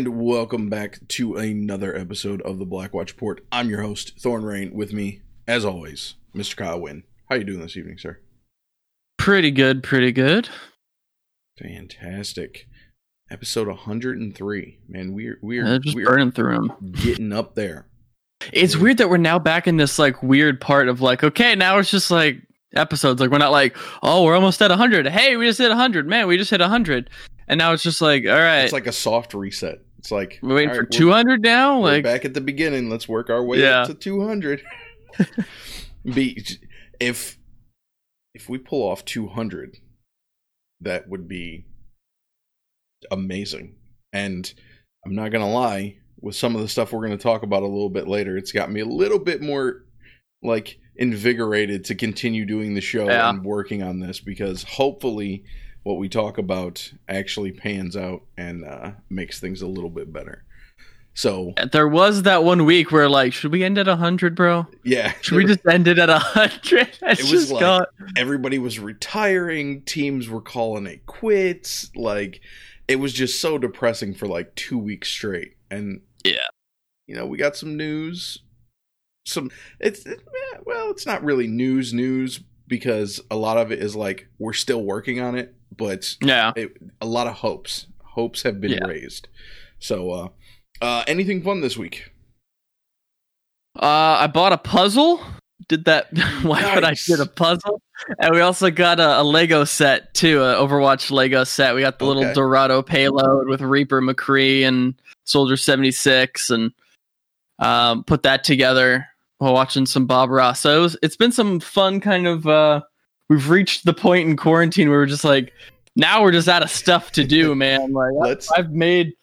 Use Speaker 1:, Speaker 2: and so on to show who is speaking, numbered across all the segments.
Speaker 1: And welcome back to another episode of the Black Watch Report. I'm your host, Thorn Rain. With me, as always, Mr. Kyle Wynn. How you doing this evening, sir?
Speaker 2: Pretty good, pretty good.
Speaker 1: Fantastic. Episode 103. Man, we're we're,
Speaker 2: just
Speaker 1: we're
Speaker 2: burning through them.
Speaker 1: getting up there.
Speaker 2: It's weird that we're now back in this like weird part of like, okay, now it's just like episodes. Like we're not like, oh, we're almost at 100. Hey, we just hit 100. Man, we just hit 100. And now it's just like, all right,
Speaker 1: It's like a soft reset. It's like
Speaker 2: we're waiting for
Speaker 1: right,
Speaker 2: 200 now. Like,
Speaker 1: back at the beginning. Let's work our way
Speaker 2: Yeah.
Speaker 1: up to 200. Be if if we pull off 200, that would be amazing. And I'm not gonna lie, with some of the stuff we're gonna talk about a little bit later, it's got me a little bit more like invigorated to continue doing the show
Speaker 2: Yeah.
Speaker 1: and working on this because hopefully what we talk about actually pans out and uh, makes things a little bit better. So
Speaker 2: there was that one week where like, should we end at 100, bro?
Speaker 1: yeah,
Speaker 2: Should we just end it at 100? It's
Speaker 1: was like-
Speaker 2: got
Speaker 1: everybody was retiring, teams were calling it quits. Like it was just so depressing for like two weeks straight. And
Speaker 2: Yeah.
Speaker 1: you know, we got some news. Some it's it, well, it's not really news news because a lot of it is like we're still working on it, but
Speaker 2: yeah.
Speaker 1: it, a lot of hopes. Hopes have been
Speaker 2: Yeah.
Speaker 1: raised. So, uh, uh, anything fun this week?
Speaker 2: Uh, I bought a puzzle. Did that? Why would I
Speaker 1: Nice.
Speaker 2: did a puzzle? And we also got a, a Lego set too, a Overwatch Lego set. We got the little
Speaker 1: Okay.
Speaker 2: Dorado payload with Reaper McCree and Soldier seventy six, and um, put that together while watching some Bob Ross. So it was, it's been some fun kind of. Uh, we've reached the point in quarantine where we're just like, now we're just out of stuff to do, man. Like
Speaker 1: Let's
Speaker 2: I've made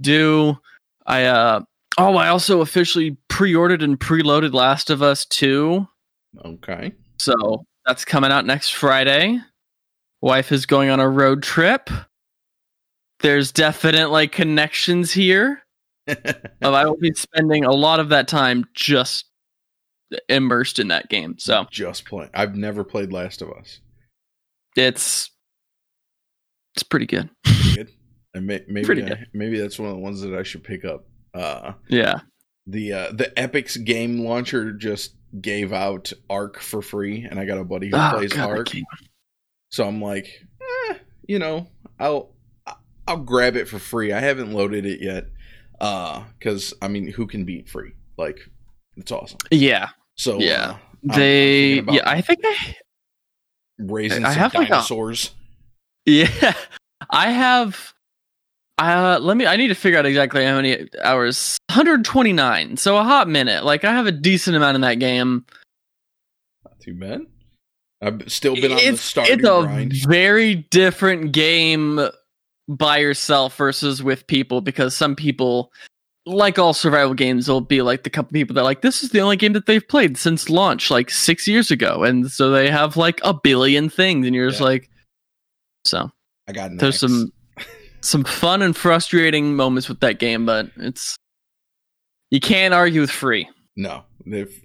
Speaker 2: do. I uh oh, I also officially pre-ordered and preloaded Last of Us 2.
Speaker 1: okay.
Speaker 2: So that's coming out next Friday. Wife is going on a road trip. There's definite like connections here. Um, I will be spending a lot of that time just immersed in that game. So
Speaker 1: just playing. I've never played Last of Us.
Speaker 2: it's it's pretty good.
Speaker 1: Pretty good. And may, maybe
Speaker 2: Pretty
Speaker 1: I-
Speaker 2: good.
Speaker 1: maybe that's one of the ones that I should pick up. Uh,
Speaker 2: Yeah.
Speaker 1: the uh, the Epic's game launcher just gave out Arc for free, and I got a buddy who
Speaker 2: Oh,
Speaker 1: plays
Speaker 2: God,
Speaker 1: Arc. So I'm like, eh, you know, I'll I'll grab it for free. I haven't loaded it yet, uh, because I mean, who can beat free? Like, it's awesome.
Speaker 2: Yeah.
Speaker 1: So
Speaker 2: Yeah.
Speaker 1: uh, I'm- I'm
Speaker 2: They yeah, I think I
Speaker 1: raising
Speaker 2: I
Speaker 1: some
Speaker 2: have, like, a-
Speaker 1: dinosaurs.
Speaker 2: Yeah, I have. Uh, let me. I need to figure out exactly how many hours. 129. So a hot minute. Like I have a decent amount in that game.
Speaker 1: Not too bad. I've still been on the
Speaker 2: It's
Speaker 1: Stardew
Speaker 2: it's a
Speaker 1: grind.
Speaker 2: very different game by yourself versus with people because some people, like all survival games, will be like the couple people that are like this is the only game that they've played since launch, like six years ago, and so they have like a billion things, and you're just
Speaker 1: Yeah.
Speaker 2: like, so.
Speaker 1: I got
Speaker 2: there's some some fun and frustrating moments with that game, but it's you can't argue with free.
Speaker 1: No, if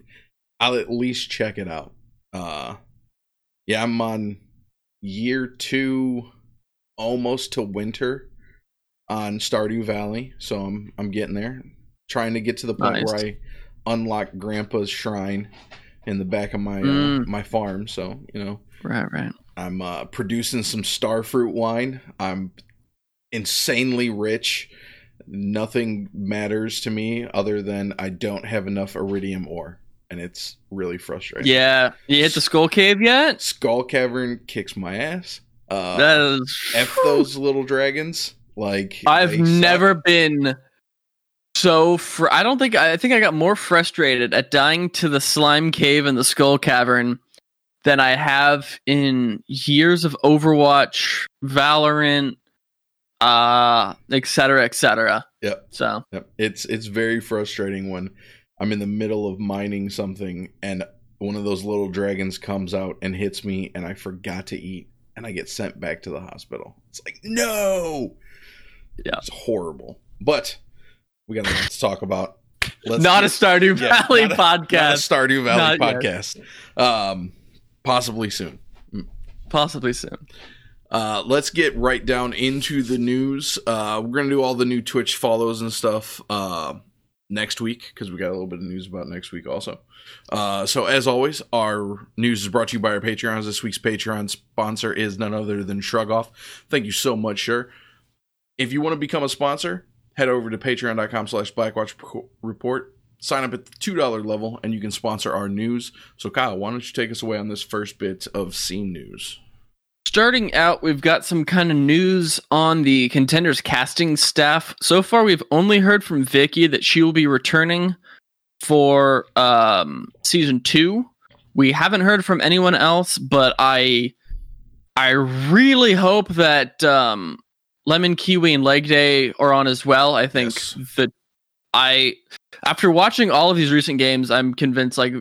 Speaker 1: I'll at least check it out. Uh, yeah, I'm on year two, almost to winter on Stardew Valley, so I'm I'm getting there. Trying to get to the point
Speaker 2: Nice.
Speaker 1: where I unlock Grandpa's shrine in the back of my uh,
Speaker 2: Mm.
Speaker 1: my farm. So you know,
Speaker 2: Right, right.
Speaker 1: I'm uh, producing some starfruit wine. I'm insanely rich. Nothing matters to me other than I don't have enough iridium ore, and it's really frustrating.
Speaker 2: Yeah, you hit the skull cave yet?
Speaker 1: Skull Cavern kicks my ass. Uh,
Speaker 2: that is.
Speaker 1: F those little dragons. Like
Speaker 2: I've
Speaker 1: they suck.
Speaker 2: never been so. Fr- I don't think. I think I got more frustrated at dying to the slime cave and the skull cavern than I have in years of Overwatch, Valorant, uh, et cetera, et cetera.
Speaker 1: Yep.
Speaker 2: So
Speaker 1: Yep. It's it's very frustrating when I'm in the middle of mining something and one of those little dragons comes out and hits me and I forgot to eat and I get sent back to the hospital. It's like no.
Speaker 2: Yeah.
Speaker 1: It's horrible. But we got a lot to talk about. Let's
Speaker 2: not a Stardew
Speaker 1: yeah,
Speaker 2: Valley
Speaker 1: not a-
Speaker 2: podcast.
Speaker 1: Not a Stardew Valley
Speaker 2: Not yet.
Speaker 1: podcast. Um possibly soon.
Speaker 2: Possibly soon.
Speaker 1: Uh, let's get right down into the news. Uh, we're gonna do all the new Twitch follows and stuff uh, next week because we got a little bit of news about next week also. Uh, so as always, our news is brought to you by our Patreons. This week's Patreon sponsor is none other than Shrug Off. Thank you so much, sir. If you want to become a sponsor, head over to patreon.com slash blackwatch report. Sign up at the $2 level and you can sponsor our news. So Kyle, why don't you take us away on this first bit of scene news?
Speaker 2: Starting out, we've got some kind of news on the contenders casting staff. So far, we've only heard from Vicky that she will be returning for um, season two. We haven't heard from anyone else, but I I really hope that um, Lemon Kiwi and Leg Day are on as well. I think
Speaker 1: Yes.
Speaker 2: that I after watching all of these recent games, I'm convinced like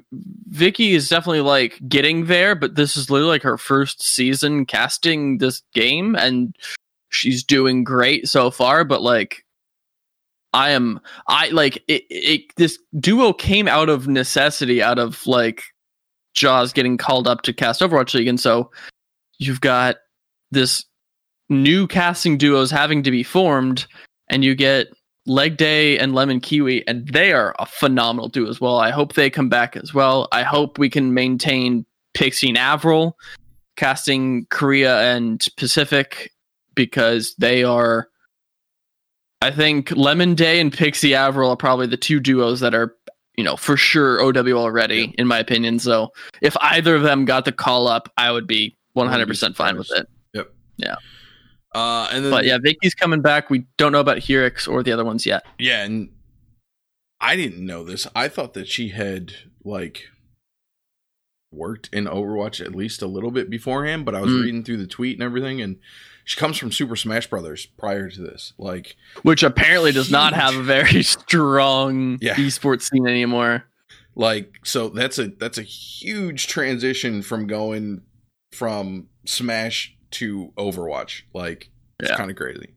Speaker 2: Vicky is definitely like getting there, but this is literally like her first season casting this game and she's doing great so far, but like I am I like it, it this duo came out of necessity out of like Jaws getting called up to cast Overwatch League and so you've got this new casting duos having to be formed and you get Leg Day and Lemon Kiwi, and they are a phenomenal duo as well. I hope they come back as well. I hope we can maintain Pixie and Avril casting Korea and Pacific because they are. I think Lemon Day and Pixie Avril are probably the two duos that are, you know, for sure OW already, in my opinion. So if either of them got the call up, I would be 100% fine with it.
Speaker 1: Uh, and then
Speaker 2: But yeah, Vicky's coming back. We don't know about Helix or the other ones yet.
Speaker 1: Yeah, and I didn't know this. I thought that she had like worked in Overwatch at least a little bit beforehand, but I was
Speaker 2: Mm.
Speaker 1: reading through the tweet and everything, and she comes from Super Smash Brothers prior to this. Like,
Speaker 2: which apparently does not have a very strong
Speaker 1: Yeah.
Speaker 2: esports scene anymore.
Speaker 1: like so that's a that's a huge transition from going from Smash to Overwatch. Like, it's
Speaker 2: Yeah.
Speaker 1: kind of crazy.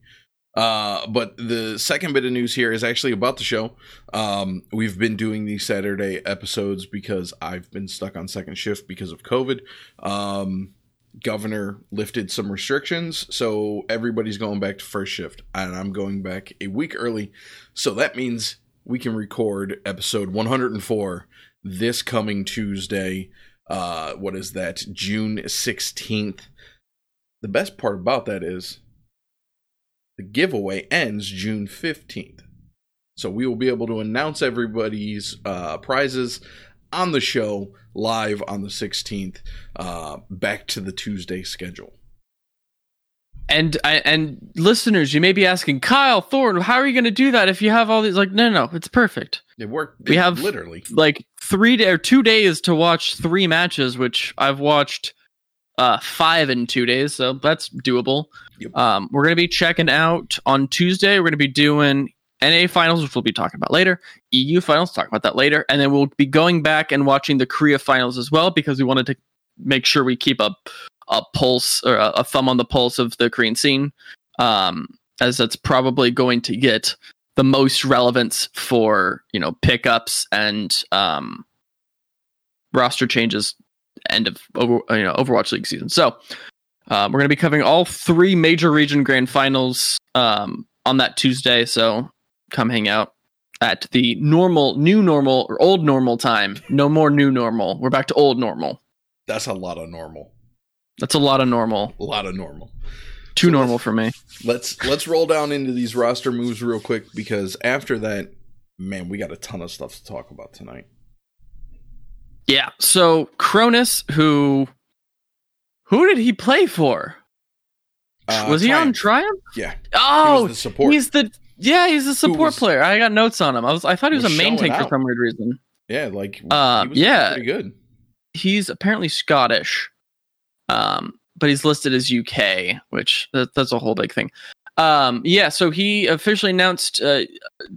Speaker 1: Uh, but the second bit of news here is actually about the show. Um, we've been doing these Saturday episodes because I've been stuck on second shift because of COVID. Um, governor lifted some restrictions, so everybody's going back to first shift, and I'm going back a week early. So that means we can record episode 104 this coming Tuesday. Uh, what is that? June 16th. The best part about that is the giveaway ends June 15th. So we will be able to announce everybody's uh, prizes on the show live on the 16th, uh, back to the Tuesday schedule.
Speaker 2: And I, and listeners, you may be asking, Kyle Thorne, how are you going to do that if you have all these? Like, no, no, no, it's perfect.
Speaker 1: It worked.
Speaker 2: We
Speaker 1: it-
Speaker 2: have-
Speaker 1: literally.
Speaker 2: Like three day or two days to watch three matches, which I've watched uh, five in two days, so that's doable.
Speaker 1: Yep.
Speaker 2: Um, we're going to be checking out on Tuesday. We're going to be doing NA finals, which we'll be talking about later. EU finals, talk about that later, and then we'll be going back and watching the Korea finals as well because we wanted to make sure we keep a a pulse or a, a thumb on the pulse of the Korean scene, um, as that's probably going to get the most relevance for you know pickups and um, roster changes end of over, you know Overwatch League season. So um, we're going to be covering all three major region grand finals um, on that Tuesday. So come hang out at the normal, new normal or old normal time. No more new normal. We're back to old normal.
Speaker 1: That's a lot of normal.
Speaker 2: That's a lot of normal.
Speaker 1: A lot of normal.
Speaker 2: Too
Speaker 1: So
Speaker 2: normal for me.
Speaker 1: Let's let's roll down into these roster moves real quick because after that, man, we got a ton of stuff to talk about tonight.
Speaker 2: Yeah. So Cronus, who who did he play for?
Speaker 1: Uh,
Speaker 2: was he on
Speaker 1: Triumph. Yeah, he
Speaker 2: Oh,
Speaker 1: was the support.
Speaker 2: he's the yeah, he's a support
Speaker 1: was-
Speaker 2: player. I got notes on him. I was I thought he was,
Speaker 1: was
Speaker 2: a main tank for some weird reason.
Speaker 1: yeah, like
Speaker 2: Uh,
Speaker 1: he was
Speaker 2: yeah.
Speaker 1: pretty good.
Speaker 2: He's apparently Scottish, um, but he's listed as UK, which that, that's a whole big thing. Um, yeah, so he officially announced uh,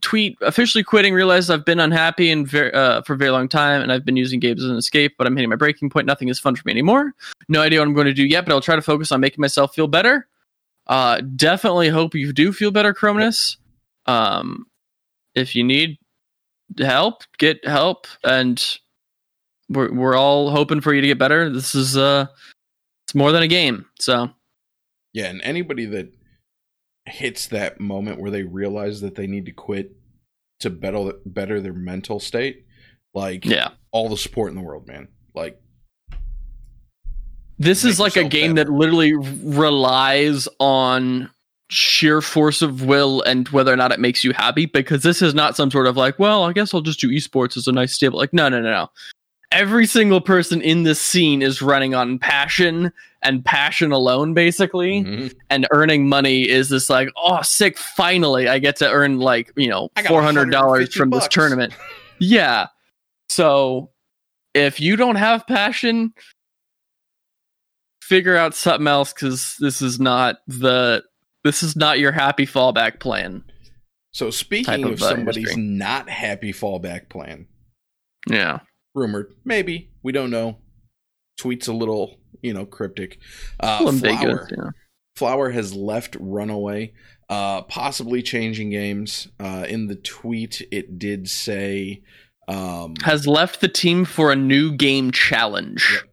Speaker 2: tweet officially quitting. Realized I've been unhappy and ver- uh, for a very long time, and I've been using games as an escape. But I'm hitting my breaking point. Nothing is fun for me anymore. No idea what I'm going to do yet, but I'll try to focus on making myself feel better. Uh, definitely hope you do feel better, Cronus. Um, if you need help, get help, and we're we're all hoping for you to get better. This is uh, it's more than a game, so
Speaker 1: Yeah, and anybody that hits that moment where they realize that they need to quit to better better their mental state, like
Speaker 2: Yeah.
Speaker 1: all the support in the world, man. Like
Speaker 2: This is like a game
Speaker 1: better.
Speaker 2: that literally relies on sheer force of will and whether or not it makes you happy because this is not some sort of like, well, I guess I'll just do esports as a nice stable. Like, no, no, no, no. Every single person in this scene is running on passion and passion alone, basically.
Speaker 1: mhm.
Speaker 2: And earning money is this like, oh, sick! Finally, I get to earn like you know four hundred dollars
Speaker 1: 150
Speaker 2: from this tournament. yeah. So if you don't have passion, figure out something else because this is not the this is not your happy fallback plan.
Speaker 1: So speaking
Speaker 2: of,
Speaker 1: of,
Speaker 2: uh,
Speaker 1: somebody's
Speaker 2: industry.
Speaker 1: not happy fallback plan,
Speaker 2: Yeah.
Speaker 1: Rumored, maybe we don't know. Tweets a little, you know, cryptic. Uh, Flower,
Speaker 2: yeah.
Speaker 1: Flower has left Runaway, uh, possibly changing games. Uh, in the tweet, it did say, um,
Speaker 2: Has left the team for a new game challenge.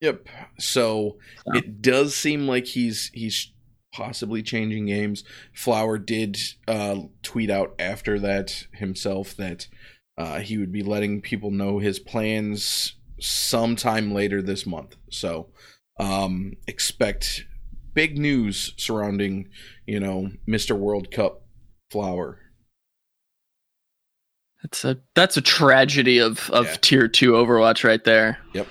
Speaker 1: Yep. So
Speaker 2: So.
Speaker 1: it does seem like he's he's possibly changing games. Flower did uh, tweet out after that himself that uh, he would be letting people know his plans sometime later this month. So um, expect big news surrounding you know Mr. World Cup Flower.
Speaker 2: That's a that's a tragedy of of
Speaker 1: Yeah.
Speaker 2: tier two Overwatch right there.
Speaker 1: Yep.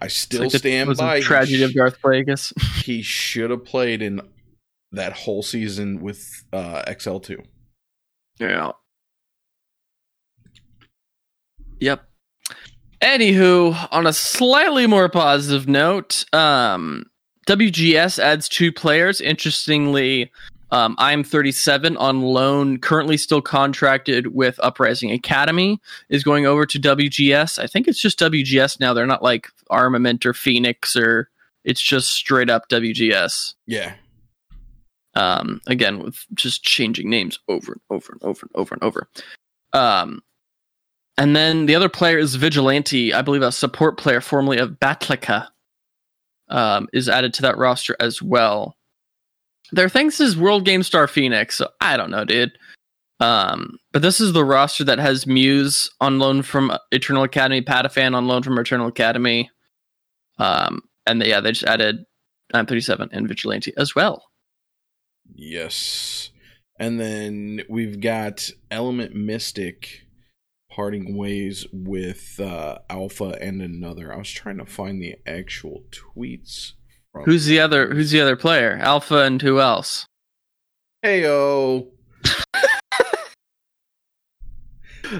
Speaker 2: I
Speaker 1: still
Speaker 2: like
Speaker 1: stand
Speaker 2: was
Speaker 1: by.
Speaker 2: a tragedy of Darth Plagueis.
Speaker 1: he should have played in that whole season with uh, XL2.
Speaker 2: Yeah. Yep. Anywho, on a slightly more positive note, um, WGS adds two players. Interestingly, um, 937 on loan, currently still contracted with Uprising Academy, is going over to WGS. I think it's just WGS now. They're not like Armament or Phoenix or it's just straight up WGS
Speaker 1: Yeah.
Speaker 2: um, again with just changing names over and over and over and over and over. Um, and then the other player is Vigilante, I believe a support player formerly of Batlika, um, is added to that roster as well. Their thanks is World Game Star Phoenix, so I don't know, dude. Um, but this is the roster that has Muse on loan from Eternal Academy, Patafan on loan from Eternal Academy. Um, and yeah, they just added 937 and Vigilante as well.
Speaker 1: Yes. And then we've got Element Mystic parting ways with uh, Alpha and another. I was trying to find the actual tweets. From
Speaker 2: Who's the other? Who's the other player? Alpha and who else?
Speaker 1: Heyo.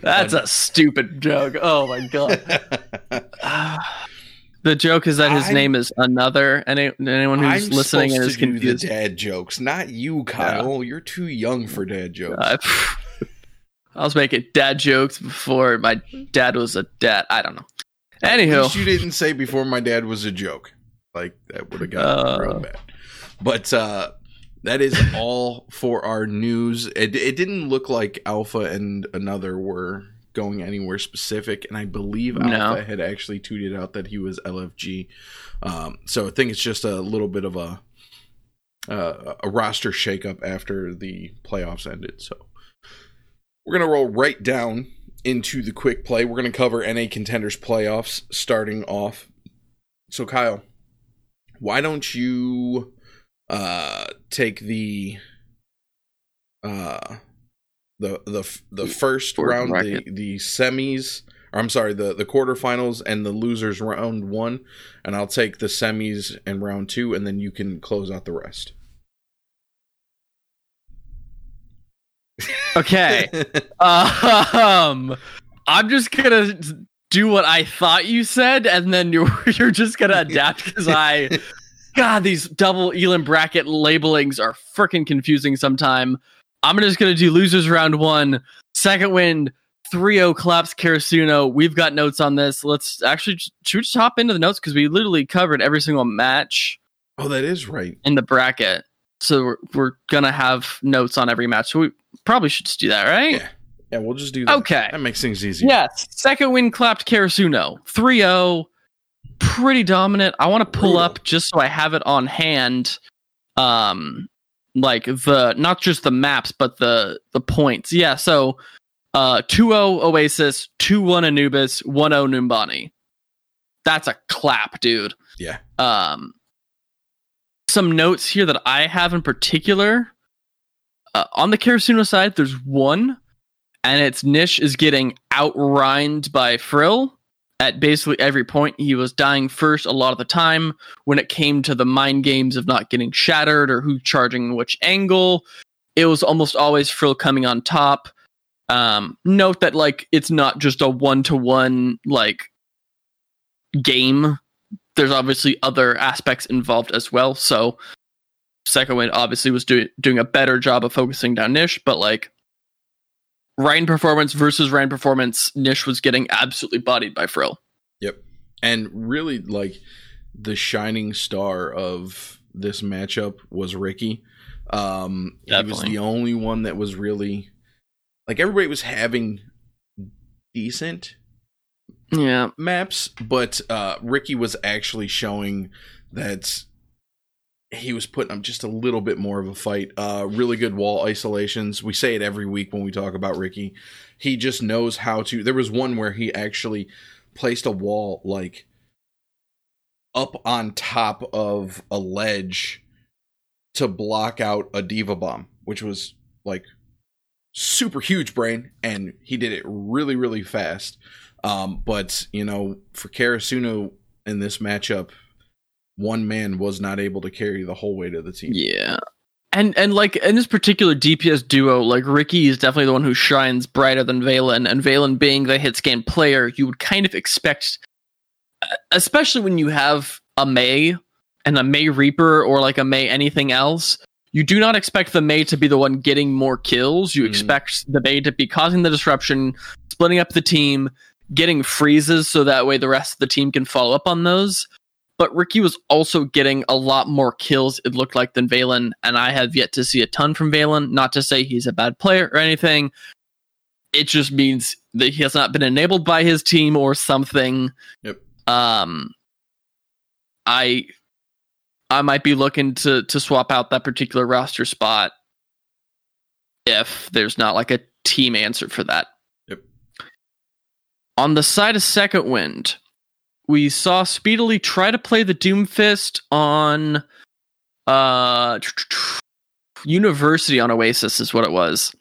Speaker 2: That's a stupid joke. Oh my god. the joke is that his
Speaker 1: I'm-
Speaker 2: name is another. Any anyone who's
Speaker 1: I'm
Speaker 2: listening and is
Speaker 1: to do the
Speaker 2: confused.
Speaker 1: dad jokes, not you, Kyle. You're too young for dad jokes.
Speaker 2: I, I was making dad jokes before my dad was a dad. I don't know. Anywho,
Speaker 1: you didn't say before my dad was a joke. Like that would have gotten
Speaker 2: Uh.
Speaker 1: real bad. But uh that is all for our news. It it didn't look like Alpha and another were going anywhere specific, and I believe
Speaker 2: No.
Speaker 1: Alpha had actually tweeted out that he was LFG. Um, so I think it's just a little bit of a uh, a roster shakeup after the playoffs ended. So we're gonna roll right down into the quick play. We're gonna cover NA contenders playoffs starting off. So Kyle, why don't you uh take the uh the the the first round the,
Speaker 2: bracket.
Speaker 1: the semis or I'm sorry the the quarterfinals and the losers round 1 and I'll take the semis and round 2 and then you can close out the rest.
Speaker 2: Okay. um, I'm just gonna do what I thought you said, and then you're you're just gonna adapt because I, God, these double elim bracket labelings are freaking confusing. Sometime I'm just gonna do losers round one, Second Wind. 3-0 collapse Karasuno. We've got notes on this. Let's actually just, should we just hop into the notes because we literally covered every single match
Speaker 1: oh, that is right.
Speaker 2: in the bracket. So we're, we're gonna have notes on every match. So we probably should just do that, right?
Speaker 1: Yeah. Yeah, we'll just do that.
Speaker 2: Okay.
Speaker 1: That makes things easier.
Speaker 2: Yes. Second Wind clapped Karasuno. 3 0. Pretty dominant. I want to pull
Speaker 1: Brutal.
Speaker 2: up just so I have it on hand um like the not just the maps but the the points. Yeah, so uh 2-0 Oasis, 2-1 Anubis, 1-0 Numbani. That's a clap, dude.
Speaker 1: Yeah.
Speaker 2: Um some notes here that I have in particular. Uh, on the Karasuno side, there's one, and it's Nish is getting outrined by Frill at basically every point. He was dying first a lot of the time when it came to the mind games of not getting shattered or who charging which angle. It was almost always Frill coming on top. Um, note that like it's not just a one to one like game there's obviously other aspects involved as well. So Second Wind obviously was doing doing a better job of focusing down Nish, but like Rein performance versus Rein performance, Nish was getting absolutely bodied by Frill.
Speaker 1: Yep. And really like the shining star of this matchup was Ricky. Um he was the only one that was really like everybody was having decent
Speaker 2: Yeah.
Speaker 1: maps, but uh, Ricky was actually showing that he was putting up just a little bit more of a fight. Uh, really good wall isolations. We say it every week when we talk about Ricky. He just knows how to. There was one where he actually placed a wall like up on top of a ledge to block out a D.Va bomb, which was like super huge brain, and he did it really, really fast. Um, but you know, for Karasuno in this matchup, one man was not able to carry the whole weight of the team.
Speaker 2: Yeah. And and like in this particular DPS duo, like Ricky is definitely the one who shines brighter than Valen, and Valen being the hit scan player, you would kind of expect, especially when you have a Mei and a Mei Reaper or like a Mei anything else, you do not expect the Mei to be the one getting more kills. You
Speaker 1: Mm.
Speaker 2: expect the Mei to be causing the disruption, splitting up the team, getting freezes so that way the rest of the team can follow up on those but Ricky was also getting a lot more kills, it looked like, than Valen, and I have yet to see a ton from Valen. Not to say he's a bad player or anything. It just means that he has not been enabled by his team or something.
Speaker 1: Yep.
Speaker 2: Um I I might be looking to to swap out that particular roster spot if there's not like a team answer for that.
Speaker 1: Yep.
Speaker 2: On the side of Second Wind, we saw speedily try to play the Doomfist on uh University on Oasis is what it was.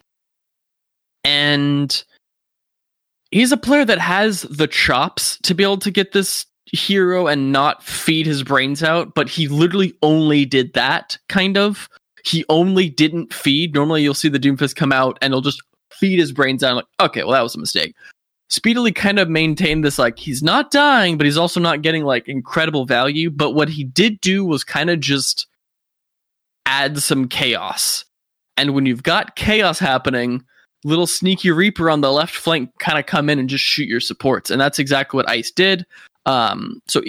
Speaker 2: And he's a player that has the chops to be able to get this hero and not feed his brains out, but he literally only did that kind of. He only didn't feed. Normally you'll see the Doomfist come out and he'll just feed his brains out like, okay, well that was a mistake speedily kind of maintained this like he's not dying but he's also not getting like incredible value. But what he did do was kind of just add some chaos. And when you've got chaos happening little sneaky reaper on the left flank kind of come in and just shoot your supports. And that's exactly what ice did. Um so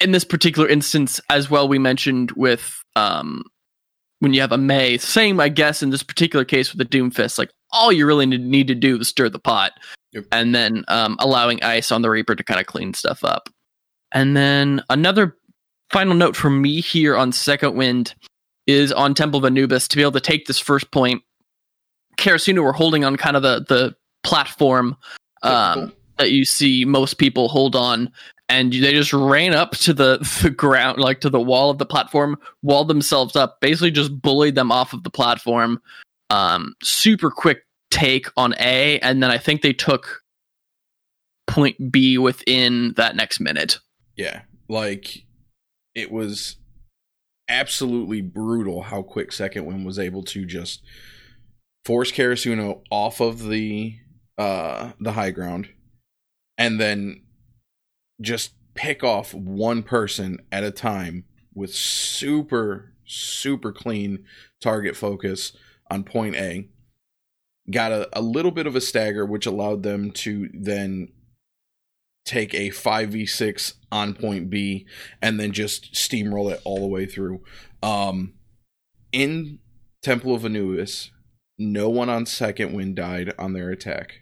Speaker 2: in this particular instance as well we mentioned with um when you have a Mei same i guess in this particular case with the doomfist. Like all you really need need to do is stir the pot and then um, allowing ice on the Reaper to kind of clean stuff up. And then another final note from me here on Second Wind is on Temple of Anubis to be able to take this first point. Karasuno were holding on kind of the the platform um,
Speaker 1: Typical.
Speaker 2: that you see most people hold on, and they just ran up to the, the ground, like to the wall of the platform, walled themselves up, basically just bullied them off of the platform. Um, super quick take on A, and then I think they took point B within that next minute.
Speaker 1: Yeah, like it was absolutely brutal how quick Second Wind was able to just force Karasuno off of the uh the high ground and then just pick off one person at a time with super super clean target focus on point A. Got a, a little bit of a stagger, which allowed them to then take a 5v6 on point B and then just steamroll it all the way through. Um, in Temple of Anubis, no one on second wind died on their attack.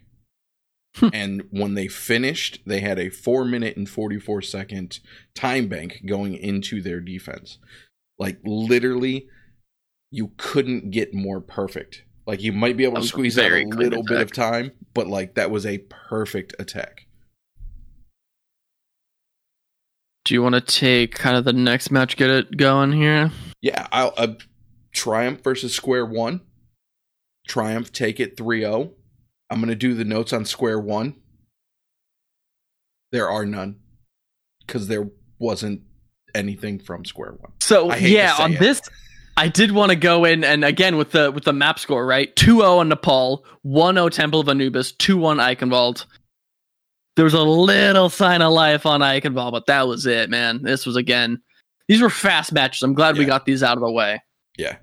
Speaker 2: Hmm.
Speaker 1: and when they finished, they had a 4 minute and 44 second time bank going into their defense. Like literally you couldn't get more perfect. Like you might be able to squeeze out a
Speaker 2: clean
Speaker 1: little bit of time, but like that was a perfect attack.
Speaker 2: Do you want to take kind of the next match, get it going here?
Speaker 1: Yeah, I'll uh, Triumph versus Square One. Triumph take it 3-0. I'm going to do the notes on Square One. There are none cuz there wasn't anything from Square One.
Speaker 2: So
Speaker 1: I hate to
Speaker 2: yeah,
Speaker 1: say
Speaker 2: on
Speaker 1: it.
Speaker 2: this, I did want to go in and again with the with the map score, right? 2-0 on Nepal, 1-0 Temple of Anubis, 2-1 Eichenwald. There was a little sign of life on Eichenwald, but that was it, man. This was again. These were fast matches. I'm glad we got these out of the way.
Speaker 1: Yeah.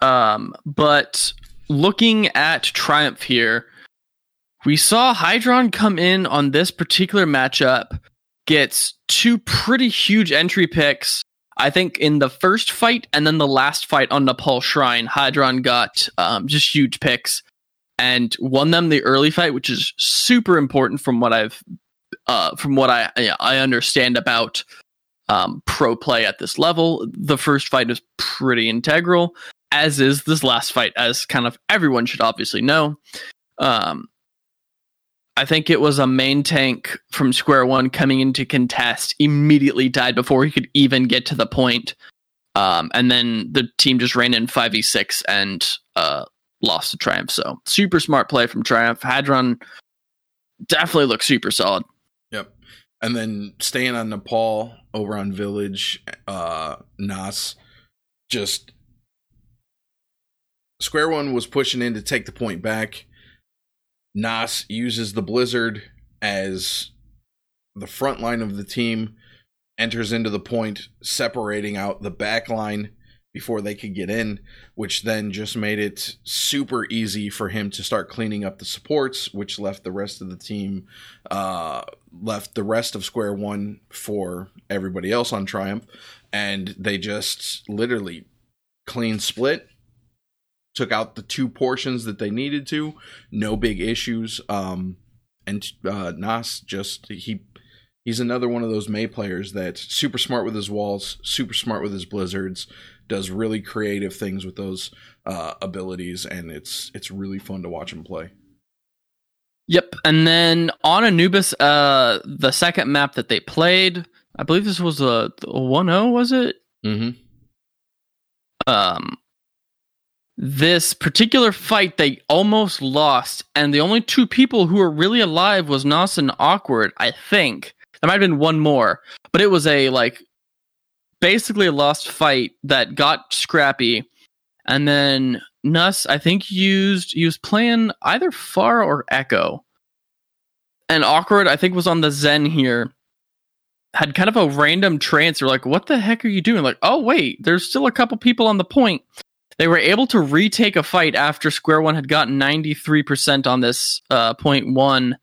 Speaker 2: Um, but looking at Triumph here, we saw Hydron come in on this particular matchup, gets two pretty huge entry picks. I think in the first fight and then the last fight on Nepal Shrine, Hydron got um, just huge picks and won them the early fight, which is super important from what I've uh, from what I I understand about um, pro play at this level. The first fight is pretty integral, as is this last fight, as kind of everyone should obviously know. Um, I think it was a main tank from square one coming into contest, immediately died before he could even get to the point. Um, and then the team just ran in 5v6 and uh, lost to Triumph. So super smart play from Triumph. Hadron definitely looks super solid.
Speaker 1: Yep. And then staying on Nepal over on Village, uh Nas just Square One was pushing in to take the point back. Nas uses the Blizzard as the front line of the team, enters into the point, separating out the back line before they could get in, which then just made it super easy for him to start cleaning up the supports, which left the rest of the team uh, left the rest of Square One for everybody else on Triumph, and they just literally clean split. Took out the two portions that they needed to, no big issues. Um, and uh, Nas just he he's another one of those Mei players that's super smart with his walls, super smart with his blizzards, does really creative things with those uh, abilities, and it's it's really fun to watch him play.
Speaker 2: Yep. And then on Anubis, uh, the second map that they played, I believe this was a, a 1-0, was it?
Speaker 1: Mm-hmm.
Speaker 2: Um, this particular fight they almost lost, and the only two people who were really alive was Nos and Awkward, I think. There might have been one more, but it was a like basically a lost fight that got scrappy, and then Nuss I think used he was playing either Pharah or Echo, and Awkward I think was on the Zen here. Had kind of a random transfer, like, what the heck are you doing? Like, oh wait, there's still a couple people on the point. They were able to retake a fight after Square One had gotten 93% on this uh, point one,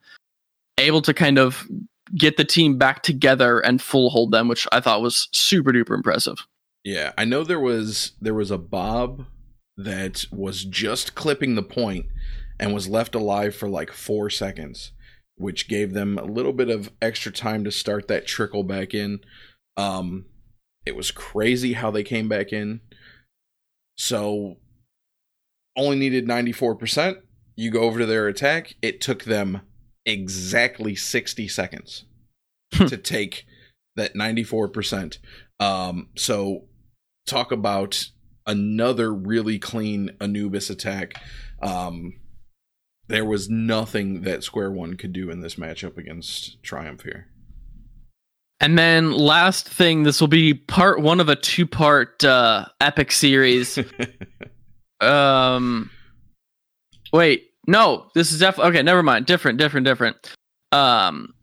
Speaker 2: able to kind of get the team back together and full hold them, which I thought was super duper impressive.
Speaker 1: Yeah, I know there was there was a Bob that was just clipping the point and was left alive for like four seconds, which gave them a little bit of extra time to start that trickle back in. Um, it was crazy how they came back in. So only needed 94%. You go over to their attack. It took them exactly 60 seconds to take that 94%. Um, so talk about another really clean Anubis attack. Um, there was nothing that Square One could do in this matchup against Triumph here.
Speaker 2: And then last thing, this will be part one of a two part uh, epic series. um, wait, no, this is definitely okay. Never mind. Different, different, different. Um,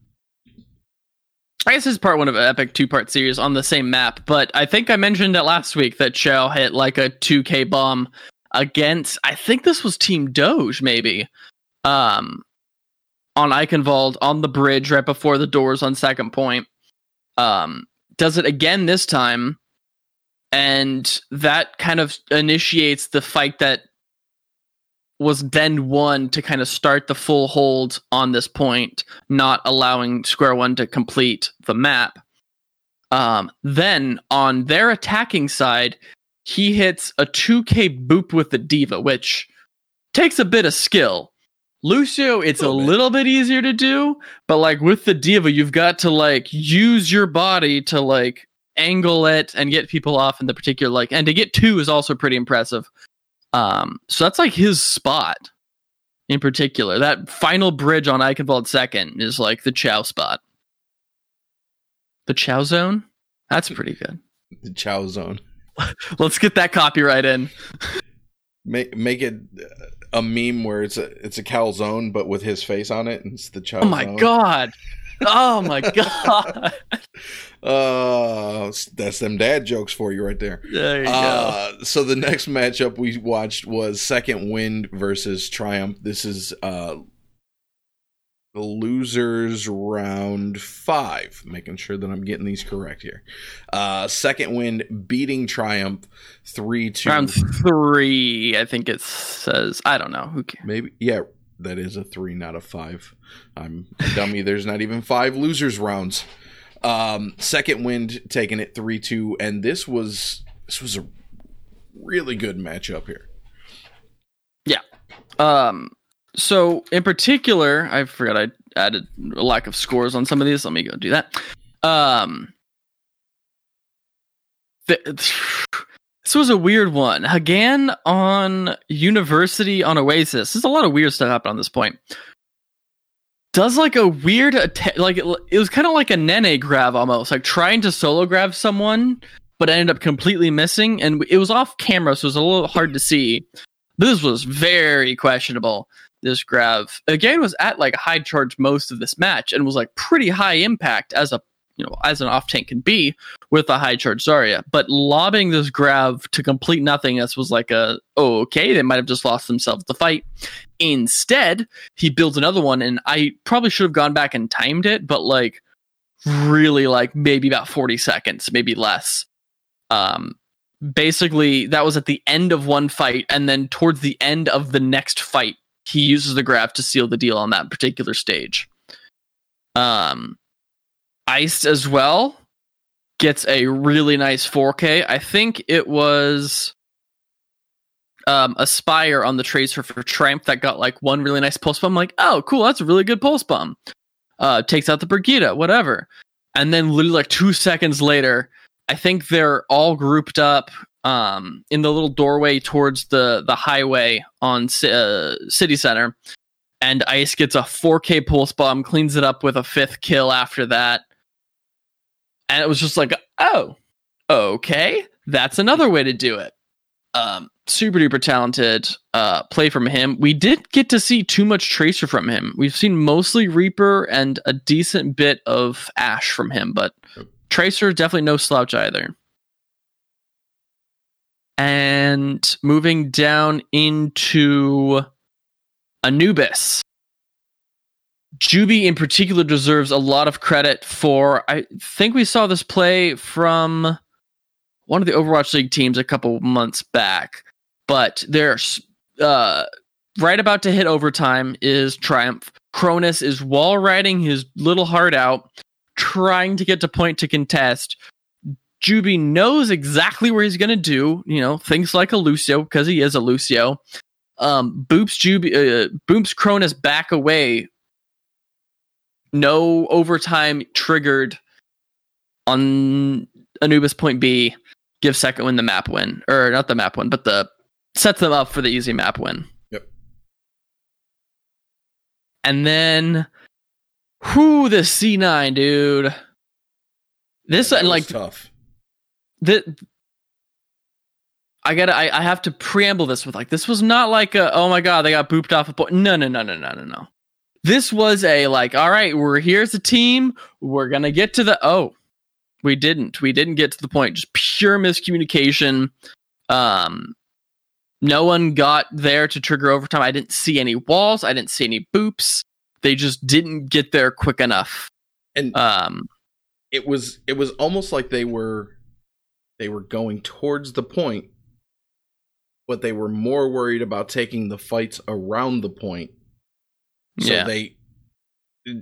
Speaker 2: I guess this is part one of an epic two part series on the same map. But I think I mentioned it last week that Chow hit like a two K bomb against. I think this was Team Doge, maybe. Um, on Eichenwald on the bridge right before the doors on second point. Um, does it again this time, and that kind of initiates the fight that was then won to kind of start the full hold on this point, not allowing Square One to complete the map. Um, then on their attacking side, he hits a 2K boop with the D.Va, which takes a bit of skill. Lucio, it's a
Speaker 1: Little bit.
Speaker 2: little bit easier to do, but like with the D.Va, you've got to like use your body to like angle it and get people off in the particular like and to get two is also pretty impressive. Um, so that's like his spot in particular. That final bridge on Eichenwald second is like the Chow spot. The Chow zone? That's pretty good.
Speaker 1: The Chow Zone.
Speaker 2: Let's get that copyright in.
Speaker 1: Make make it a meme where it's a it's a calzone but with his face on it and it's the Chow
Speaker 2: Oh my god. Oh my god.
Speaker 1: Uh, that's them dad jokes for you right there.
Speaker 2: There you go.
Speaker 1: Uh, so the next matchup we watched was Second Wind versus Triumph. This is uh losers round five. Making sure that I'm getting these correct here. Uh, Second Wind beating Triumph three two.
Speaker 2: Round three, I think it says. I don't know. Who cares?
Speaker 1: Maybe yeah, that is a three, not a five. I'm a dummy. There's not even five losers rounds. Um, second wind taking it three two, and this was this was a really good matchup here. Yeah.
Speaker 2: Um, so in particular, I forgot I added a lack of scores on some of these. Let me go do that. Um, th- this was a weird one. Hagan on University on Oasis. There's a lot of weird stuff happened on this point. Does like a weird atta- like it, it was kind of like a Nene grab almost, like trying to solo grab someone, but ended up completely missing, and it was off camera, so it was a little hard to see. This was very questionable. This grab again was at like a high charge most of this match and was like pretty high impact as a you know as an off tank can be with a high charge Zarya. But lobbing this grab to complete nothingness was like a oh okay they might have just lost themselves the fight. Instead, he builds another one, and I probably should have gone back and timed it, but like really like maybe about forty seconds, maybe less. Um, basically that was at the end of one fight and then towards the end of the next fight he uses the grab to seal the deal on that particular stage. Um iced as well gets a really nice 4k i think it was um aspire on the tracer for triumph that got like one really nice pulse bomb like oh cool that's a really good pulse bomb uh takes out the Brigitte whatever. And then literally like two seconds later I think they're all grouped up um, in the little doorway towards the the highway on uh, City Center, and Ice gets a 4K pulse bomb, cleans it up with a fifth kill after that, and it was just like, oh, okay, that's another way to do it. Um, super duper talented uh, play from him. We did get to see too much Tracer from him. We've seen mostly Reaper and a decent bit of Ashe from him, but Tracer definitely no slouch either. And moving down into Anubis. Juby in particular deserves a lot of credit for I think we saw this play from one of the Overwatch League teams a couple months back, but they're uh, right about to hit overtime is Triumph. Cronus is wall riding his little heart out, trying to get to point to contest. Juby knows exactly where he's going to do, you know, things like a Lucio because he is a Lucio. Um, boops Juby, uh, boops Cronus back away. No overtime triggered on Anubis point B. Give second wind the map win, or not the map win, but the sets them up for the easy map win.
Speaker 1: Yep.
Speaker 2: And then, who the C nine dude? This and like
Speaker 1: tough.
Speaker 2: The I gotta I, I have to preamble this with like this was not like a oh my god they got booped off a point no no no no no no no. This was a like all right we're here as a team. We're gonna get to the oh we didn't. We didn't get to the point. Just pure miscommunication. Um no one got there to trigger overtime. I didn't see any walls. I didn't see any boops. They just didn't get there quick enough.
Speaker 1: And
Speaker 2: um
Speaker 1: it was it was almost like they were they were going towards the point but they were more worried about taking the fights around the point so
Speaker 2: yeah
Speaker 1: they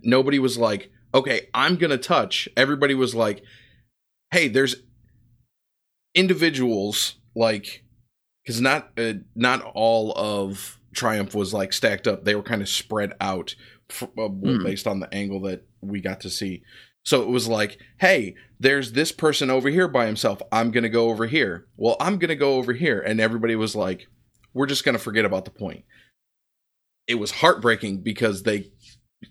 Speaker 1: nobody was like okay i'm gonna touch everybody was like hey, there's individuals like because not uh, not all of Triumph was like stacked up. They were kind of spread out f- uh,
Speaker 2: Hmm.
Speaker 1: based on the angle that we got to see. So it was like, hey, there's this person over here by himself. I'm gonna go over here. Well, I'm gonna go over here, and everybody was like, we're just gonna forget about the point. It was heartbreaking because they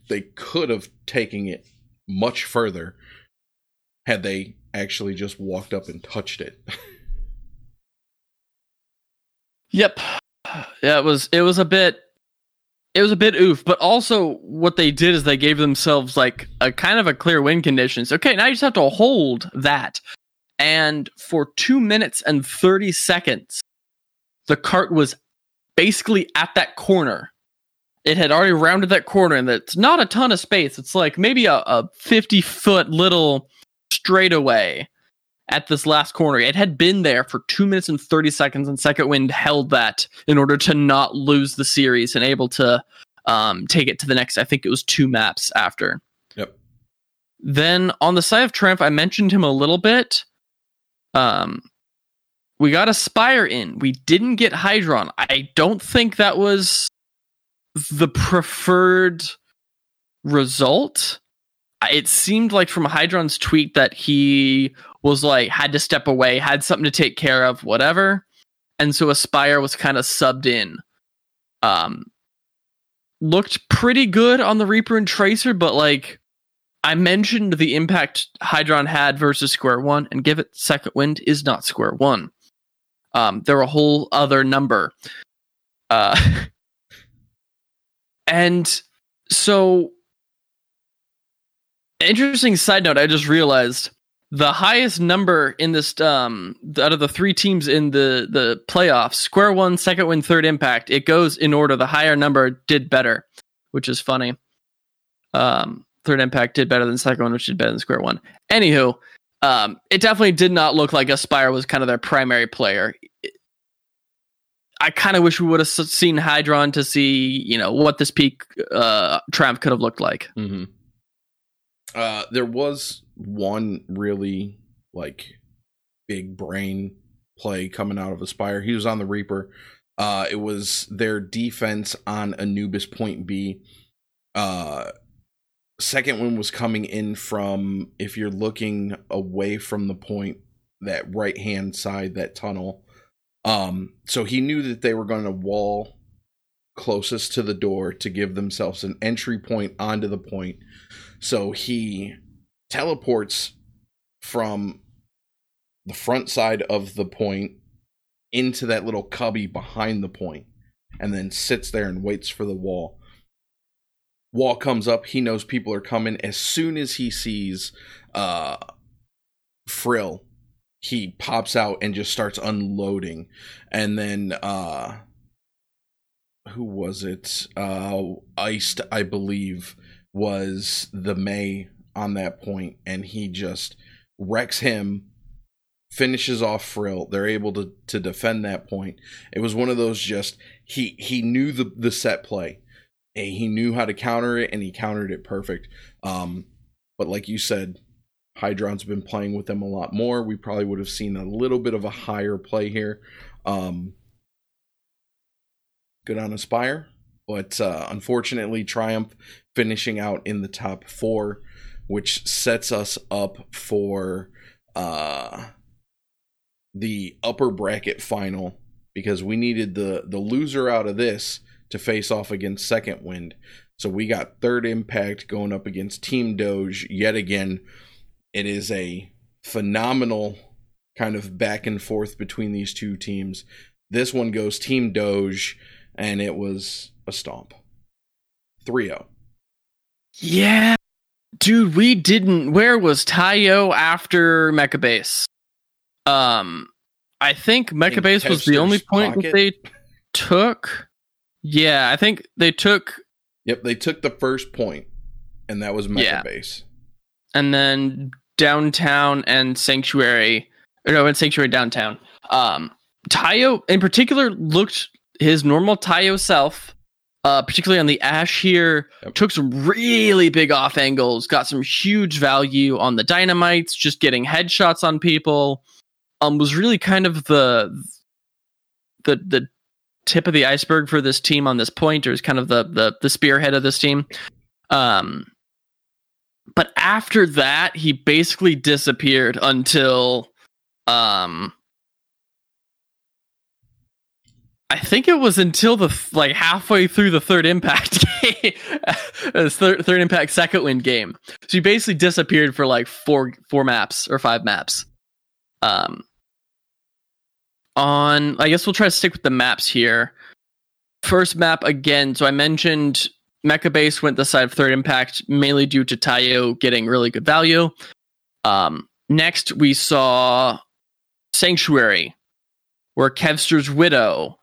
Speaker 1: they could have taken it much further had they actually just walked up and touched it.
Speaker 2: Yep. Yeah, it was it was a bit it was a bit oof, but also what they did is they gave themselves like a kind of a clear win conditions. Okay, now you just have to hold that. And for 2 minutes and 30 seconds the cart was basically at that corner. It had already rounded that corner and it's not a ton of space. It's like maybe a, a 50 foot little straightaway at this last corner. It had been there for two minutes and 30 seconds, and Second Wind held that in order to not lose the series and able to um, take it to the next, I think it was two maps after.
Speaker 1: Yep.
Speaker 2: Then on the side of Triumph, I mentioned him a little bit. Um, we got Aspire in. We didn't get Hydron. I don't think that was the preferred result. It seemed like from Hydron's tweet that he was like had to step away, had something to take care of, whatever. And so Aspire was kind of subbed in. Um looked pretty good on the Reaper and Tracer, but like I mentioned the impact Hydron had versus Square One, and give it second wind is not Square One. Um, they're a whole other number. Uh, and so, interesting side note. I just realized the highest number in this um out of the three teams in the the playoffs square one second wind third impact it goes in order. The higher number did better which is funny. Um third impact did better than second wind which did better than square one. Anywho um it definitely did not look like aspire was kind of their primary player. I kind of wish we would have seen hydron to see you know what this peak uh triumph could have looked like.
Speaker 1: Mm-hmm. Uh, there was one really like big brain play coming out of Aspire. He was on the Reaper. Uh, it was their defense on Anubis Point B. Uh, second wind was coming in from if you're looking away from the point, that right hand side, that tunnel. Um, so he knew that they were going to wall closest to the door to give themselves an entry point onto the point. So he teleports from the front side of the point into that little cubby behind the point and then sits there and waits for the wall. Wall comes up, he knows people are coming. As soon as he sees uh Frill, he pops out and just starts unloading. And then uh who was it? Uh Iced, I believe, was the Mei on that point, and he just wrecks him, finishes off Frill. They're able to to defend that point. It was one of those just he he knew the the set play. and He knew how to counter it, and he countered it perfect. Um, but like you said, Hydron's been playing with them a lot more. We probably would have seen a little bit of a higher play here. Um, good on Aspire, but uh, unfortunately, Triumph finishing out in the top four, which sets us up for uh, the upper bracket final because we needed the the loser out of this to face off against Second Wind. So we got Third Impact going up against Team Doge yet again. It is a phenomenal kind of back and forth between these two teams. This one goes Team Doge, and it was a stomp. oh. 3 0.
Speaker 2: Yeah. Dude, we didn't where was Tayo after MEKA Base? Um I think MEKA
Speaker 1: In
Speaker 2: Base was the only point that they took. Yeah, I think they took
Speaker 1: Yep, they took the first point, and that was MEKA
Speaker 2: Yeah.
Speaker 1: Base.
Speaker 2: and then downtown and sanctuary or no and sanctuary downtown um tayo in particular looked his normal tayo self uh, particularly on the Ashe here.
Speaker 1: Yep.
Speaker 2: Took some really big off angles, got some huge value on the dynamites, just getting headshots on people. Um, was really kind of the the the tip of the iceberg for this team on this point, or is kind of the the the spearhead of this team. Um, but after that, he basically disappeared until um I think it was until the th- like halfway through the third impact game, third, third impact second wind game. So basically disappeared for like four four maps or five maps. Um, on I guess we'll try to stick with the maps here. First map again. So I mentioned MEKA Base went the side of third impact mainly due to Tayo getting really good value. Um, next we saw Sanctuary, where Kevster's Widow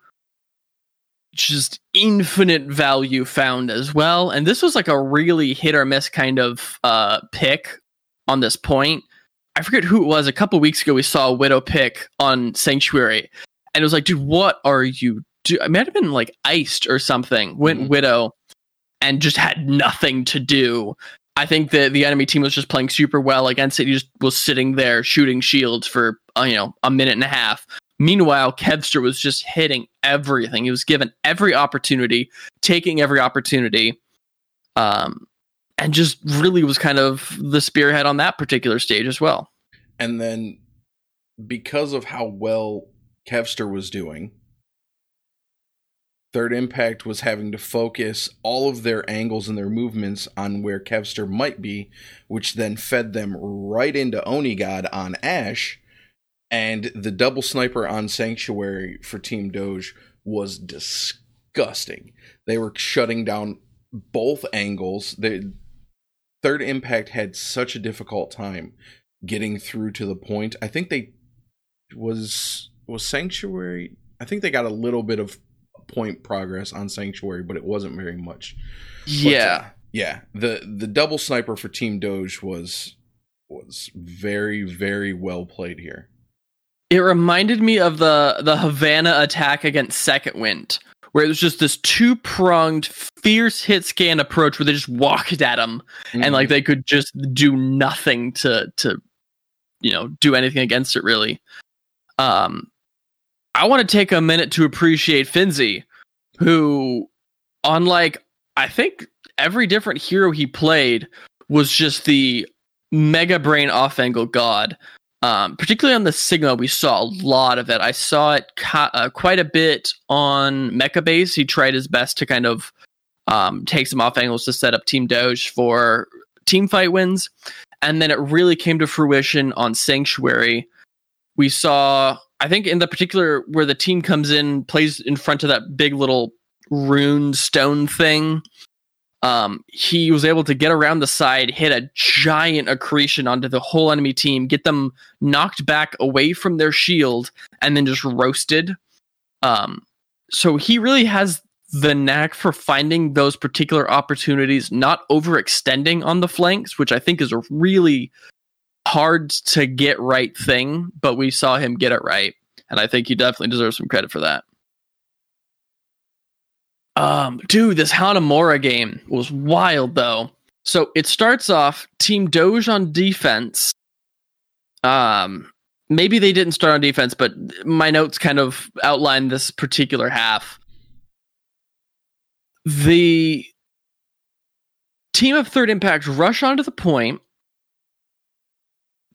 Speaker 2: just infinite value found as well. And this was like a really hit or miss kind of uh, pick on this point. I forget who it was. A couple weeks ago, we saw a Widow pick on Sanctuary, and it was like, dude, what are you do? I might have been like iced or something. Went
Speaker 1: Mhm.
Speaker 2: Widow and just had nothing to do. I think that the enemy team was just playing super well against it. He just was sitting there shooting shields for uh, you know a minute and a half. Meanwhile, Kevster was just hitting everything. He was given every opportunity, taking every opportunity, um, and just really was kind of the spearhead on that particular stage as well.
Speaker 1: And then because of how well Kevster was doing, Third Impact was having to focus all of their angles and their movements on where Kevster might be, which then fed them right into Oni God on Ashe. And the double sniper on Sanctuary for Team Doge was disgusting. They were shutting down both angles. The Third Impact had such a difficult time getting through to the point. I think they was was Sanctuary. I think they got a little bit of point progress on Sanctuary, but it wasn't very much. But, uh, yeah. The the double sniper for Team Doge was was very very well played here.
Speaker 2: It reminded me of the the Havana attack against Second Wind, where it was just this two pronged, fierce hit scan approach where they just walked at him and like they could just do nothing to to you know do anything against it really. Um, I want to take a minute to appreciate Finzi, who, unlike I think every different hero he played, was just the mega brain off angle god. Um, particularly on the Sigma, we saw a lot of it. I saw it ca- uh, quite a bit on MEKA Base. He tried his best to kind of um, take some off angles to set up Team Doge for team fight wins. And then it really came to fruition on Sanctuary. We saw, I think, in the particular where the team comes in, plays in front of that big little rune stone thing. Um, he was able to get around the side, hit a giant accretion onto the whole enemy team, get them knocked back away from their shield, and then just roasted. Um, so he really has the knack for finding those particular opportunities, not overextending on the flanks, which I think is a really hard to get right thing, but we saw him get it right. And I think he definitely deserves some credit for that. Um, dude, this Hanamura game was wild though. So it starts off Team Doge on defense. Um, maybe they didn't start on defense, but my notes kind of outline this particular half. The team of Third Impact rush onto the point.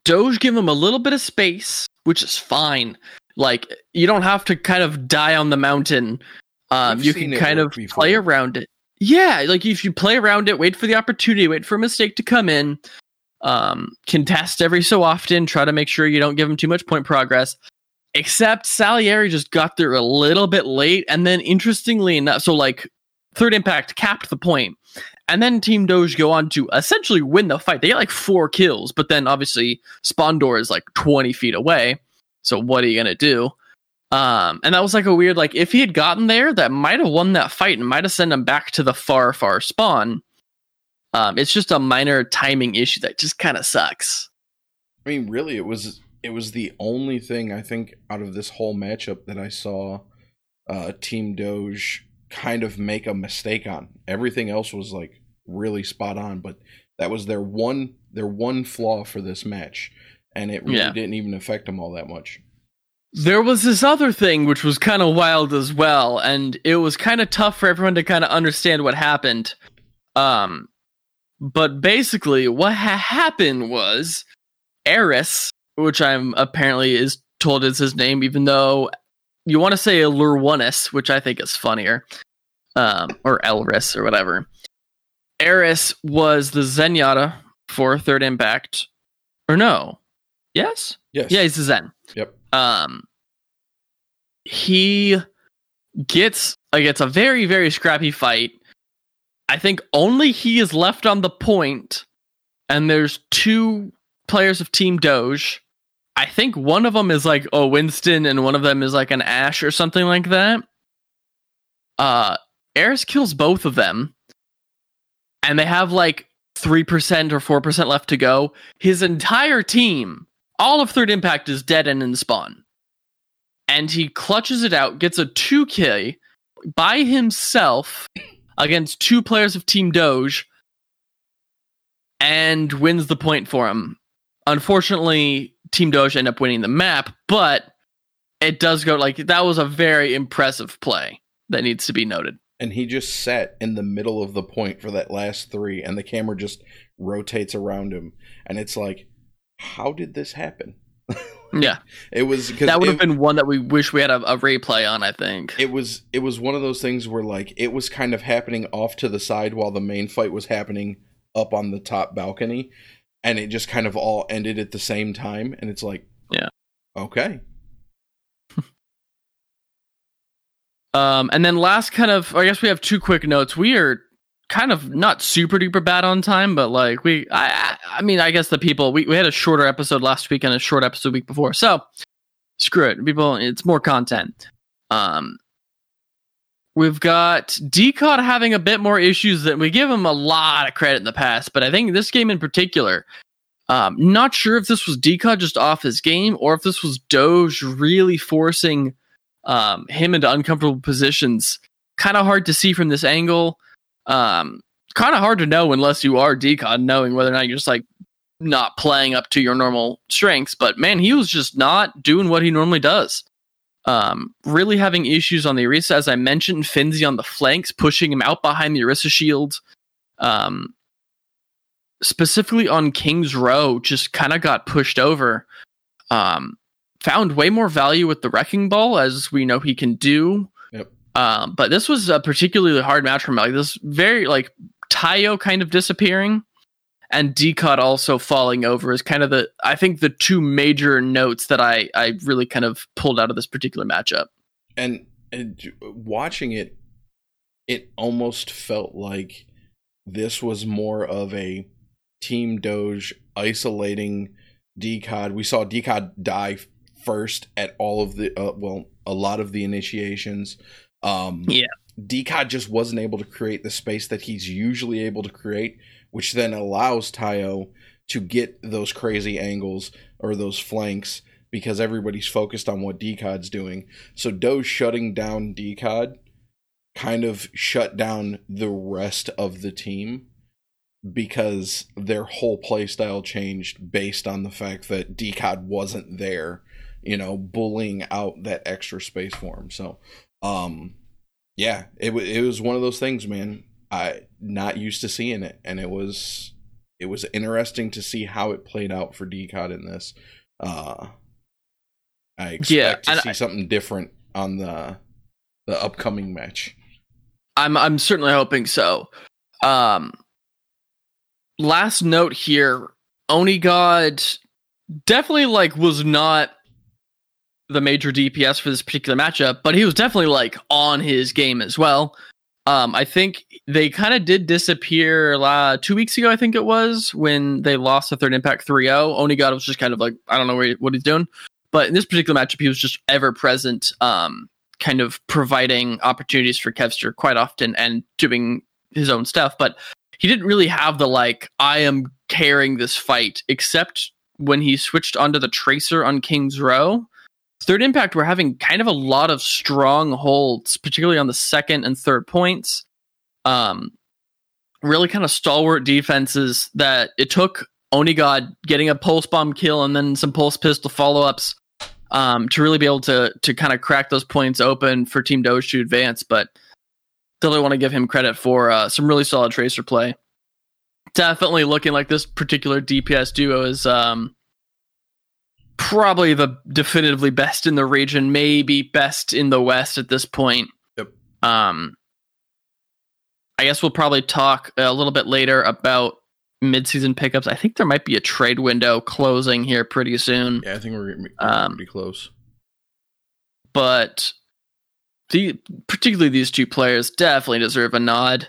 Speaker 2: Doge give them a little bit of space, which is fine. Like you don't have to kind of die on the mountain. Um,
Speaker 1: We've
Speaker 2: you can kind of
Speaker 1: before.
Speaker 2: play around it. Yeah, like if you play around it, wait for the opportunity, wait for a mistake to come in, um, contest every so often, try to make sure you don't give them too much point progress. Except Salieri just got there a little bit late, and then interestingly enough, so like Third Impact capped the point, and then Team Doge go on to essentially win the fight. They get like four kills, but then obviously Spawndor is like twenty feet away. So what are you gonna do? Um, and that was like a weird like if he had gotten there, that might have won that fight and might have sent him back to the far far spawn. Um, it's just a minor timing issue that just kind of sucks.
Speaker 1: I mean, really, it was it was the only thing I think out of this whole matchup that I saw uh, Team Doge kind of make a mistake on. Everything else was like really spot on, but that was their one their one flaw for this match, and it really
Speaker 2: Yeah.
Speaker 1: didn't even affect them all that much.
Speaker 2: There was this other thing which was kind of wild as well, and it was kind of tough for everyone to kind of understand what happened. Um, but basically, what ha- happened was Eris, which I'm apparently is told is his name, even though you want to say Lurwanis, which I think is funnier, um, or Elris or whatever. Eris was the Zenyatta for Third Impact, or no? Yes,
Speaker 1: Yes.
Speaker 2: yeah, he's a Zen
Speaker 1: Yep.
Speaker 2: Um he gets like it's a very very scrappy fight. I think only he is left on the point and there's two players of team doge. I think one of them is like a winston and one of them is like an ashe or something like that. Uh Eris kills both of them and they have like 3% or 4% left to go. His entire team all of third impact is dead and in spawn. And he clutches it out gets a 2k by himself against two players of team doge and wins the point for him. Unfortunately team doge end up winning the map but it does go like that was a very impressive play that needs to be noted.
Speaker 1: And he just sat in the middle of the point for that last three, and the camera just rotates around him, and it's like, how did this happen?
Speaker 2: yeah
Speaker 1: It was because
Speaker 2: that would have been one that we wish we had a, a replay on i think
Speaker 1: it was it was one of those things where like it was kind of happening off to the side while the main fight was happening up on the top balcony, and it just kind of all ended at the same time, and it's like,
Speaker 2: Yeah.
Speaker 1: okay,
Speaker 2: Um, and then last kind of, I guess we have two quick notes. We are kind of not super duper bad on time, but like we, I, I mean, I guess the people we, we had a shorter episode last week and a short episode week before, so screw it, people. It's more content. Um, we've got Decod having a bit more issues than we give him a lot of credit in the past, but I think this game in particular. Um, not sure if this was Decod just off his game or if this was Doge really forcing um, him into uncomfortable positions. Kind of hard to see from this angle. Um, kind of hard to know unless you are Decod, knowing whether or not you're just like not playing up to your normal strengths. But man, he was just not doing what he normally does. Um, really having issues on the Orisa, as I mentioned, Finzi on the flanks, pushing him out behind the Orisa shield. Um, specifically on King's Row, just kind of got pushed over. Um, found way more value with the wrecking ball as we know he can do. Um but this was a particularly hard match for him like this very like tayo kind of disappearing and decod also falling over is kind of the i think the two major notes that i i really kind of pulled out of this particular matchup
Speaker 1: and, and watching it, it almost felt like this was more of a Team Doge isolating Decod. We saw Decod die first at all of the uh, well, a lot of the initiations. Um,
Speaker 2: Yeah.
Speaker 1: Decod just wasn't able to create the space that he's usually able to create, which then allows Tayo to get those crazy angles or those flanks because everybody's focused on what Decod's doing. So Doge shutting down Decod kind of shut down the rest of the team because their whole playstyle changed based on the fact that Decod wasn't there, you know, bullying out that extra space for him. So, um, yeah, it wa it was one of those things, man. I not used to seeing it, and it was it was interesting to see how it played out for Decod in this. Uh, I expect
Speaker 2: Yeah,
Speaker 1: to see
Speaker 2: I-
Speaker 1: something different on the the upcoming match.
Speaker 2: I'm I'm certainly hoping so. Um last note here, Oni God definitely like was not the major DPS for this particular matchup, but he was definitely like on his game as well. Um I think they kind of did disappear uh, 2 weeks ago I think it was when they lost the third impact 3-0. Oni God was just kind of like I don't know where he- what he's doing. But in this particular matchup he was just ever present um kind of providing opportunities for Kevster quite often and doing his own stuff. But he didn't really have the like, I am carrying this fight, except when he switched onto the Tracer on King's Row. Third Impact were having kind of a lot of strong holds, particularly on the second and third points. Um, really kind of stalwart defenses that it took Onigod getting a pulse bomb kill and then some pulse pistol follow ups um, to really be able to to kind of crack those points open for Team Doge to advance. But still, I want to give him credit for uh, some really solid tracer play. Definitely looking like this particular DPS duo is um, probably the definitively best in the region, maybe best in the West at this point.
Speaker 1: Yep.
Speaker 2: Um, I guess we'll probably talk a little bit later about midseason pickups. I think there might be a trade window closing here pretty soon.
Speaker 1: Yeah, I think we're, we're
Speaker 2: Um,
Speaker 1: pretty close.
Speaker 2: But the particularly these two players definitely deserve a nod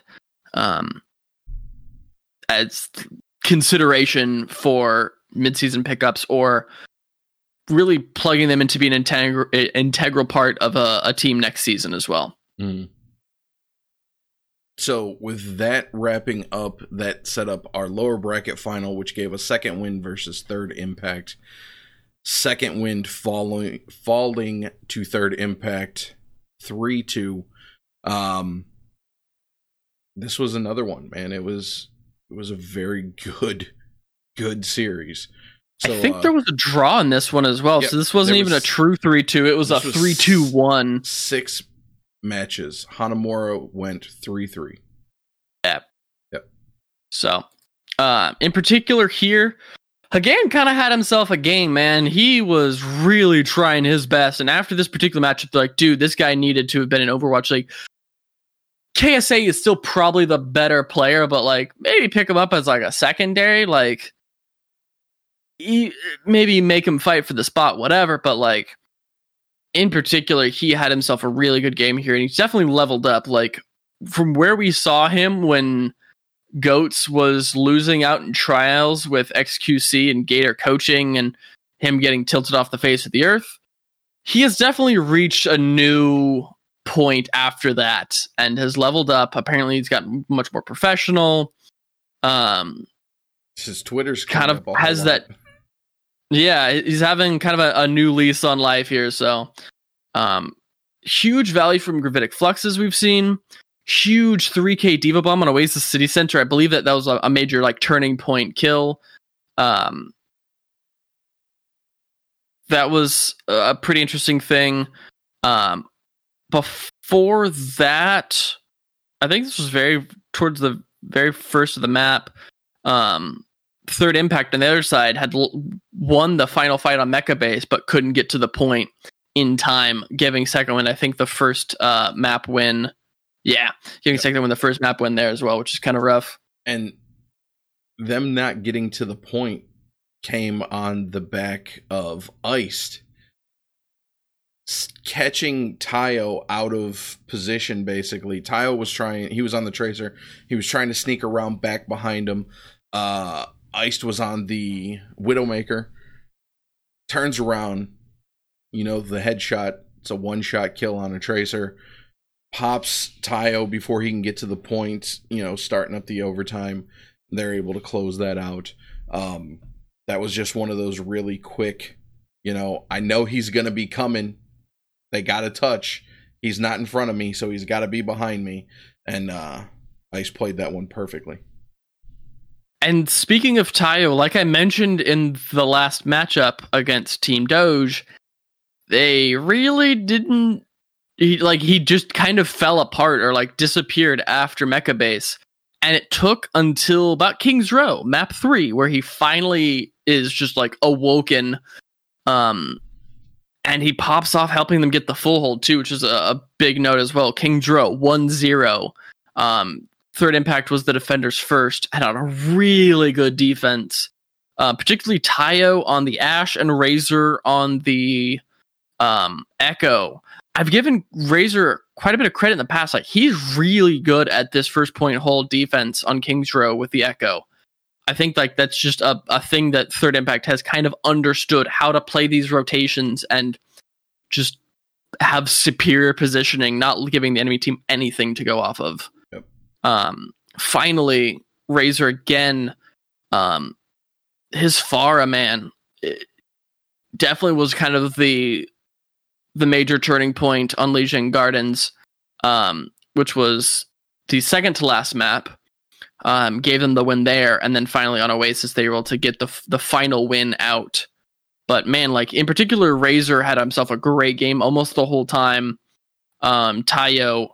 Speaker 2: um, as consideration for midseason pickups or really plugging them into being an integral, integral part of a, a team next season as well.
Speaker 1: Mm. So, with that wrapping up, that set up our lower bracket final, which gave a second wind versus third impact. Second wind falling falling to third impact, three two. Um, this was another one, man. It was it was a very good good series. So,
Speaker 2: I think
Speaker 1: uh,
Speaker 2: there was a draw in this one as well. so this wasn't even a true 3 2. It was a
Speaker 1: was
Speaker 2: 3 2 1.
Speaker 1: six matches. Hanamura went three three. Yep. Yep.
Speaker 2: So, uh, in particular here, Hagan kind of had himself a game, man. He was really trying his best. And after this particular matchup, they're like, dude, this guy needed to have been in Overwatch League. KSA is still probably the better player, but like maybe pick him up as like a secondary, like maybe make him fight for the spot, whatever. But like in particular, he had himself a really good game here, and he's definitely leveled up. Like from where we saw him when Goats was losing out in trials with XQC and Gator coaching and him getting tilted off the face of the earth. He has definitely reached a new point after that and has leveled up. Apparently, he's gotten much more professional. Um,
Speaker 1: His Twitter's
Speaker 2: Kind of
Speaker 1: up a whole
Speaker 2: has that- yeah, he's having kind of a, a new lease on life here. So, um, huge value from Gravitic Fluxes we've seen. Huge 3K D.Va Bomb on Oasis City Center. I believe that that was a, a major like turning point kill. Um, that was a pretty interesting thing. Um, before that, I think this was very towards the very first of the map. Um, Third Impact on the other side had l- won the final fight on MEKA Base, but couldn't get to the point in time, giving second wind. I think the first uh, map win. Yeah, giving second wind the first map win there as well, which is kind of rough.
Speaker 1: and them not getting to the point came on the back of iced catching Tayo out of position basically Tayo was trying he was on the tracer he was trying to sneak around back behind him uh iced was on the widowmaker turns around you know the headshot it's a one shot kill on a tracer pops Tayo before he can get to the point, you know, starting up the overtime. They're able to close that out. Um, that was just one of those really quick, you know, I know he's going to be coming. They got to touch. He's not in front of me, so he's got to be behind me. And uh, Ice played that one perfectly.
Speaker 2: And speaking of Tayo, like I mentioned in the last matchup against Team Doge, they really didn't he like he just kind of fell apart or like disappeared after MEKA Base. And it took until about King's Row, map three, where he finally is just like awoken. Um and he pops off helping them get the full hold too, which is a, a big note as well. King's Row, 1-0. Um third impact was the defenders first on a really good defense uh, particularly tayo on the ashe and razor on the um, echo i've given razor quite a bit of credit in the past like he's really good at this first point hold defense on kings row with the echo i think like that's just a, a thing that third impact has kind of understood how to play these rotations and just have superior positioning not giving the enemy team anything to go off of. Um finally razor again um his Pharah man definitely was kind of the the major turning point on Lijiang Gardens, um, which was the second to last map. Um, gave them the win there, and then finally on Oasis they were able to get the the final win out. But man, like in particular, Razor had himself a great game almost the whole time. Um, Tayo,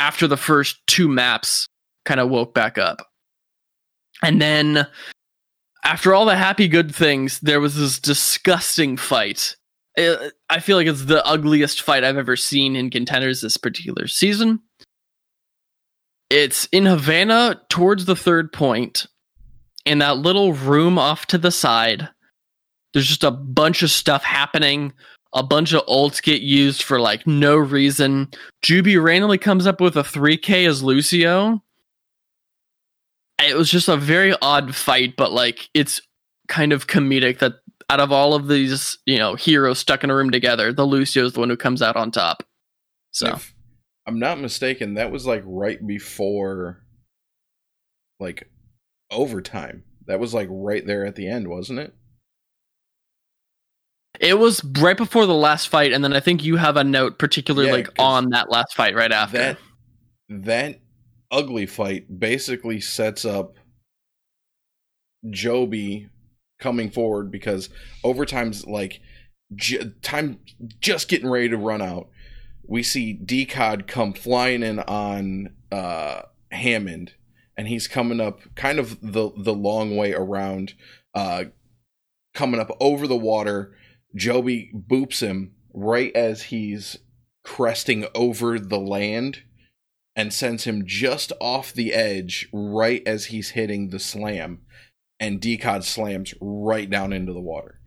Speaker 2: after the first two maps, kind of woke back up, and then after all the happy good things, there was this disgusting fight. I feel like it's the ugliest fight I've ever seen in contenders this particular season. It's in Havana towards the third point, in that little room off to the side. There's just a bunch of stuff happening. A bunch of ults get used for like no reason. Juby randomly comes up with a 3K as Lucio. It was just a very odd fight, but like it's kind of comedic that out of all of these, you know, heroes stuck in a room together, the Lucio is the one who comes out on top. So
Speaker 1: If I'm not mistaken, that was like right before like overtime. That was like right there at the end, wasn't it?
Speaker 2: It was right before the last fight, and then I think you have a note particularly
Speaker 1: Yeah,
Speaker 2: like on that last fight right after.
Speaker 1: That that ugly fight basically sets up Joby coming forward because overtime's like j- time just getting ready to run out. We see Decod come flying in on uh, Hammond, and he's coming up kind of the the long way around, uh, coming up over the water. Joby boops him right as he's cresting over the land and sends him just off the edge right as he's hitting the slam. And decod slams right down into the water.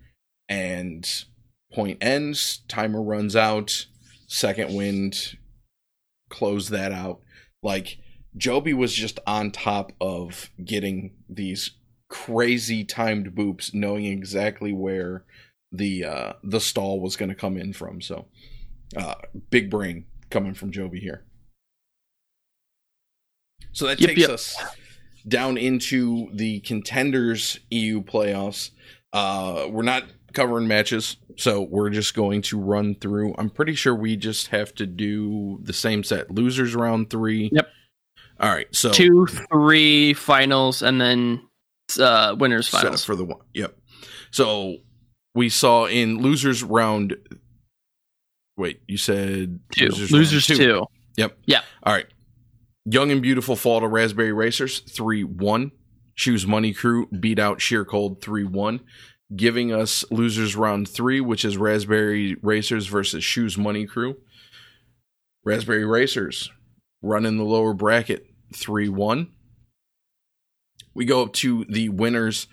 Speaker 1: And point ends timer runs out second wind close that out. Like joby was just on top of getting these crazy timed boops knowing exactly where the uh the stall was going to come in from so uh big brain coming from joby here so that
Speaker 2: Yep,
Speaker 1: takes
Speaker 2: yep.
Speaker 1: us down into the contenders EU playoffs. Uh, we're not covering matches, so we're just going to run through. I'm pretty sure we just have to do the same set: losers round three.
Speaker 2: Yep.
Speaker 1: All right. So
Speaker 2: Two, three finals, and then uh, winners
Speaker 1: set
Speaker 2: finals.
Speaker 1: for the one. Yep. So we saw in losers round. Wait, you said
Speaker 2: two
Speaker 1: round
Speaker 2: losers, two.
Speaker 1: Yep.
Speaker 2: Yeah.
Speaker 1: All right. Young and Beautiful fall to Raspberry Racers 3 1. Choose Money Crew beat out Sheer Cold 3 1. Giving us losers round three, which is Raspberry Racers versus Shoes Money Crew. Raspberry Racers running the lower bracket 3 1. We go up to the winners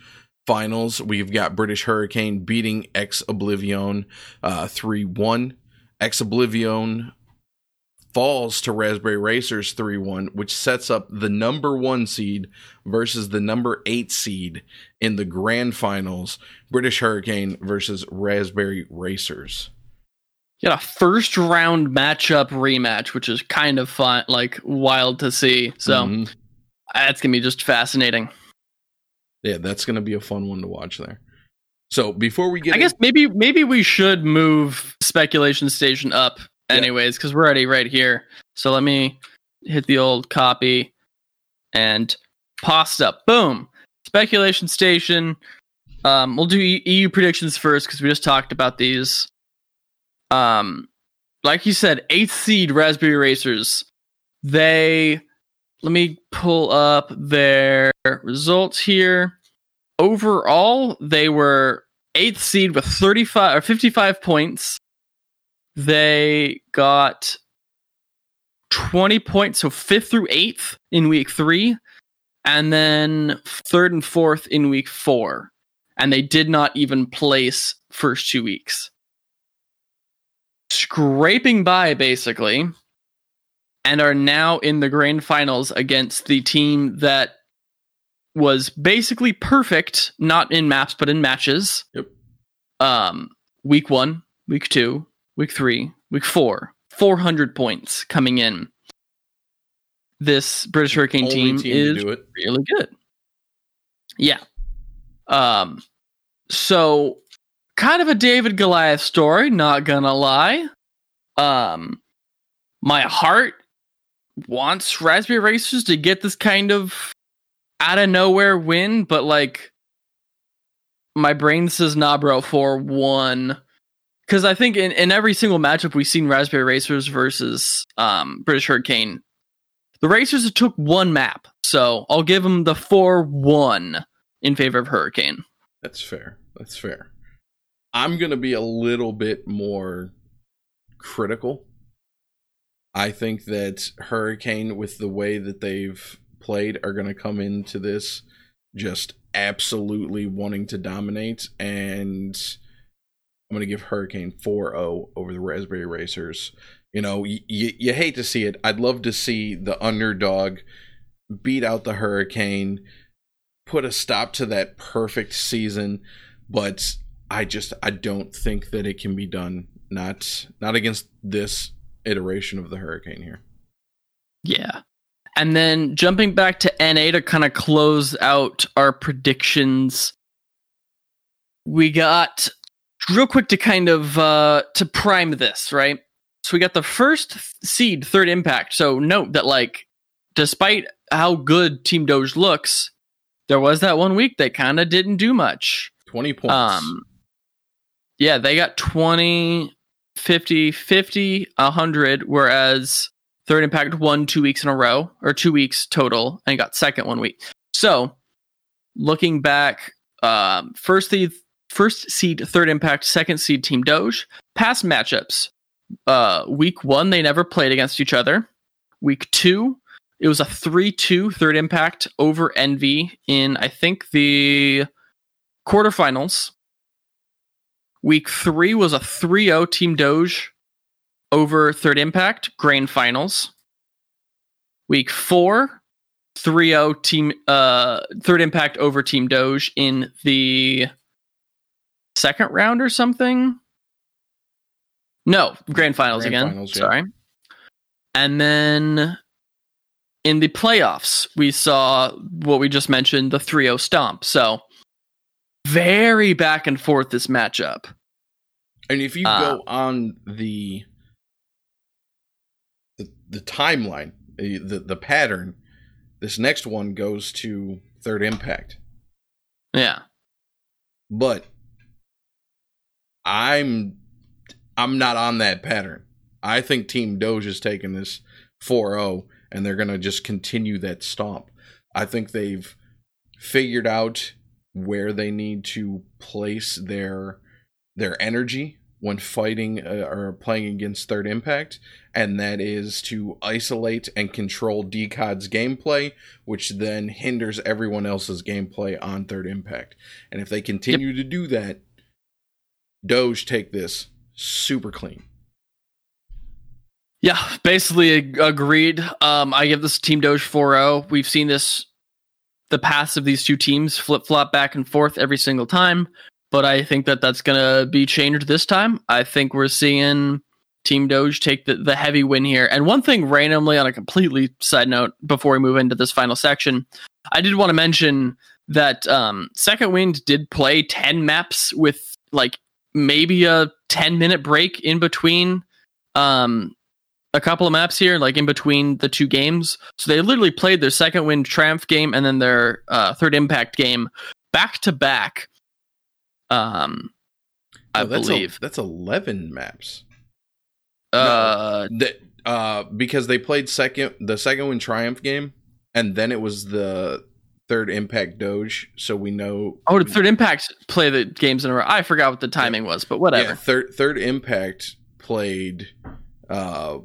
Speaker 1: finals. We've got British Hurricane beating Ex Oblivion 3 1. Ex Oblivion falls to Raspberry Racers 3 1, which sets up the number one seed versus the number eight seed in the grand finals British Hurricane versus Raspberry Racers.
Speaker 2: You got a first round matchup rematch, which is kind of fun, like wild to see. So
Speaker 1: Mhm.
Speaker 2: that's gonna be just fascinating.
Speaker 1: Yeah, that's going to be a fun one to watch there. So before we get
Speaker 2: I guess maybe maybe we should move speculation station up anyways because we're already right here. So let me hit the old copy and pasta. Boom. Speculation station. Um, we'll do EU predictions first because we just talked about these. Um, like you said, eighth seed Raspberry Racers. They let me pull up their results here. Overall, they were eighth seed with 35 or 55 points. They got 20 points, so fifth through eighth in week three, and then third and fourth in week four. And they did not even place first two weeks. Scraping by, basically, and are now in the grand finals against the team that was basically perfect, not in maps, but in matches.
Speaker 1: Yep.
Speaker 2: Um, week one, week two, week three, week four, 400 points coming in. This British Hurricane team,
Speaker 1: team
Speaker 2: is really good. Yeah. Um, so kind of a David Goliath story, not gonna lie. Um, my heart wants Raspberry Racers to get this kind of out of nowhere win, but like my brain says nah, bro, for one. Because I think in, in every single matchup we've seen Raspberry Racers versus um, British Hurricane, the Racers took one map, so I'll give them the four one in favor of Hurricane.
Speaker 1: That's fair. That's fair. I'm gonna be a little bit more critical. I think that Hurricane, with the way that they've played, are gonna come into this just absolutely wanting to dominate, and I'm gonna give Hurricane 4-0 over the Raspberry Racers. You know, y- y- you hate to see it. I'd love to see the underdog beat out the Hurricane, put a stop to that perfect season, but I just I don't think that it can be done. Not not against this iteration of the Hurricane here.
Speaker 2: Yeah. And then jumping back to NA to kind of close out our predictions, we got real quick to kind of uh to prime this, right? So we got the first seed, third impact. So note that like despite how good Team Doge looks, there was that one week they kind of didn't do much.
Speaker 1: 20 points.
Speaker 2: Um, yeah, they got 20, 50, 50, 100, whereas Third Impact won two weeks in a row, or two weeks total, and got second one week. So, looking back, um, first the first seed, Third Impact, second seed Team Doge. Past matchups, uh, week one they never played against each other. Week two, it was a 3-2 Third Impact over Envy in I think the quarterfinals. Week three was a 3 0 Team Doge over Third Impact, Grand Finals. Week four, 3 0 Team uh, Third Impact over Team Doge in the second round or something. No, Grand Finals
Speaker 1: Grand
Speaker 2: again.
Speaker 1: Finals, yeah.
Speaker 2: Sorry. And then in the playoffs, we saw what we just mentioned the 3 0 stomp. So very back and forth this matchup.
Speaker 1: and if you
Speaker 2: uh,
Speaker 1: go on the the, the timeline, the, the pattern, this next one goes to Third Impact.
Speaker 2: Yeah.
Speaker 1: But I'm I'm not on that pattern. I think Team Doge is taking this 4-0 and they're going to just continue that stomp. I think they've figured out where they need to place their their energy when fighting uh, or playing against Third Impact, and that is to isolate and control Decod's gameplay, which then hinders everyone else's gameplay on Third Impact. And if they continue to do that, Doge take this super clean.
Speaker 2: Yeah, basically agreed. Um, I give this Team Doge 4-0. We've seen this the paths of these two teams flip flop back and forth every single time, but I think that that's going to be changed this time. I think we're seeing Team Doge take the, the heavy win here. And one thing randomly on a completely side note before we move into this final section, I did want to mention that um, Second Wind did play 10 maps with like maybe a 10 minute break in between um, a couple of maps here, like in between the two games. So they literally played their second wind triumph game and then their uh, third impact game back to back. Um, I
Speaker 1: Oh, that's
Speaker 2: believe.
Speaker 1: a, that's 11 maps.
Speaker 2: uh,
Speaker 1: That uh because they played second the second wind triumph game and then it was the third impact doge so we know
Speaker 2: oh, did third impact play the games in a row? I forgot what the timing was, but whatever.
Speaker 1: yeah third third impact played uh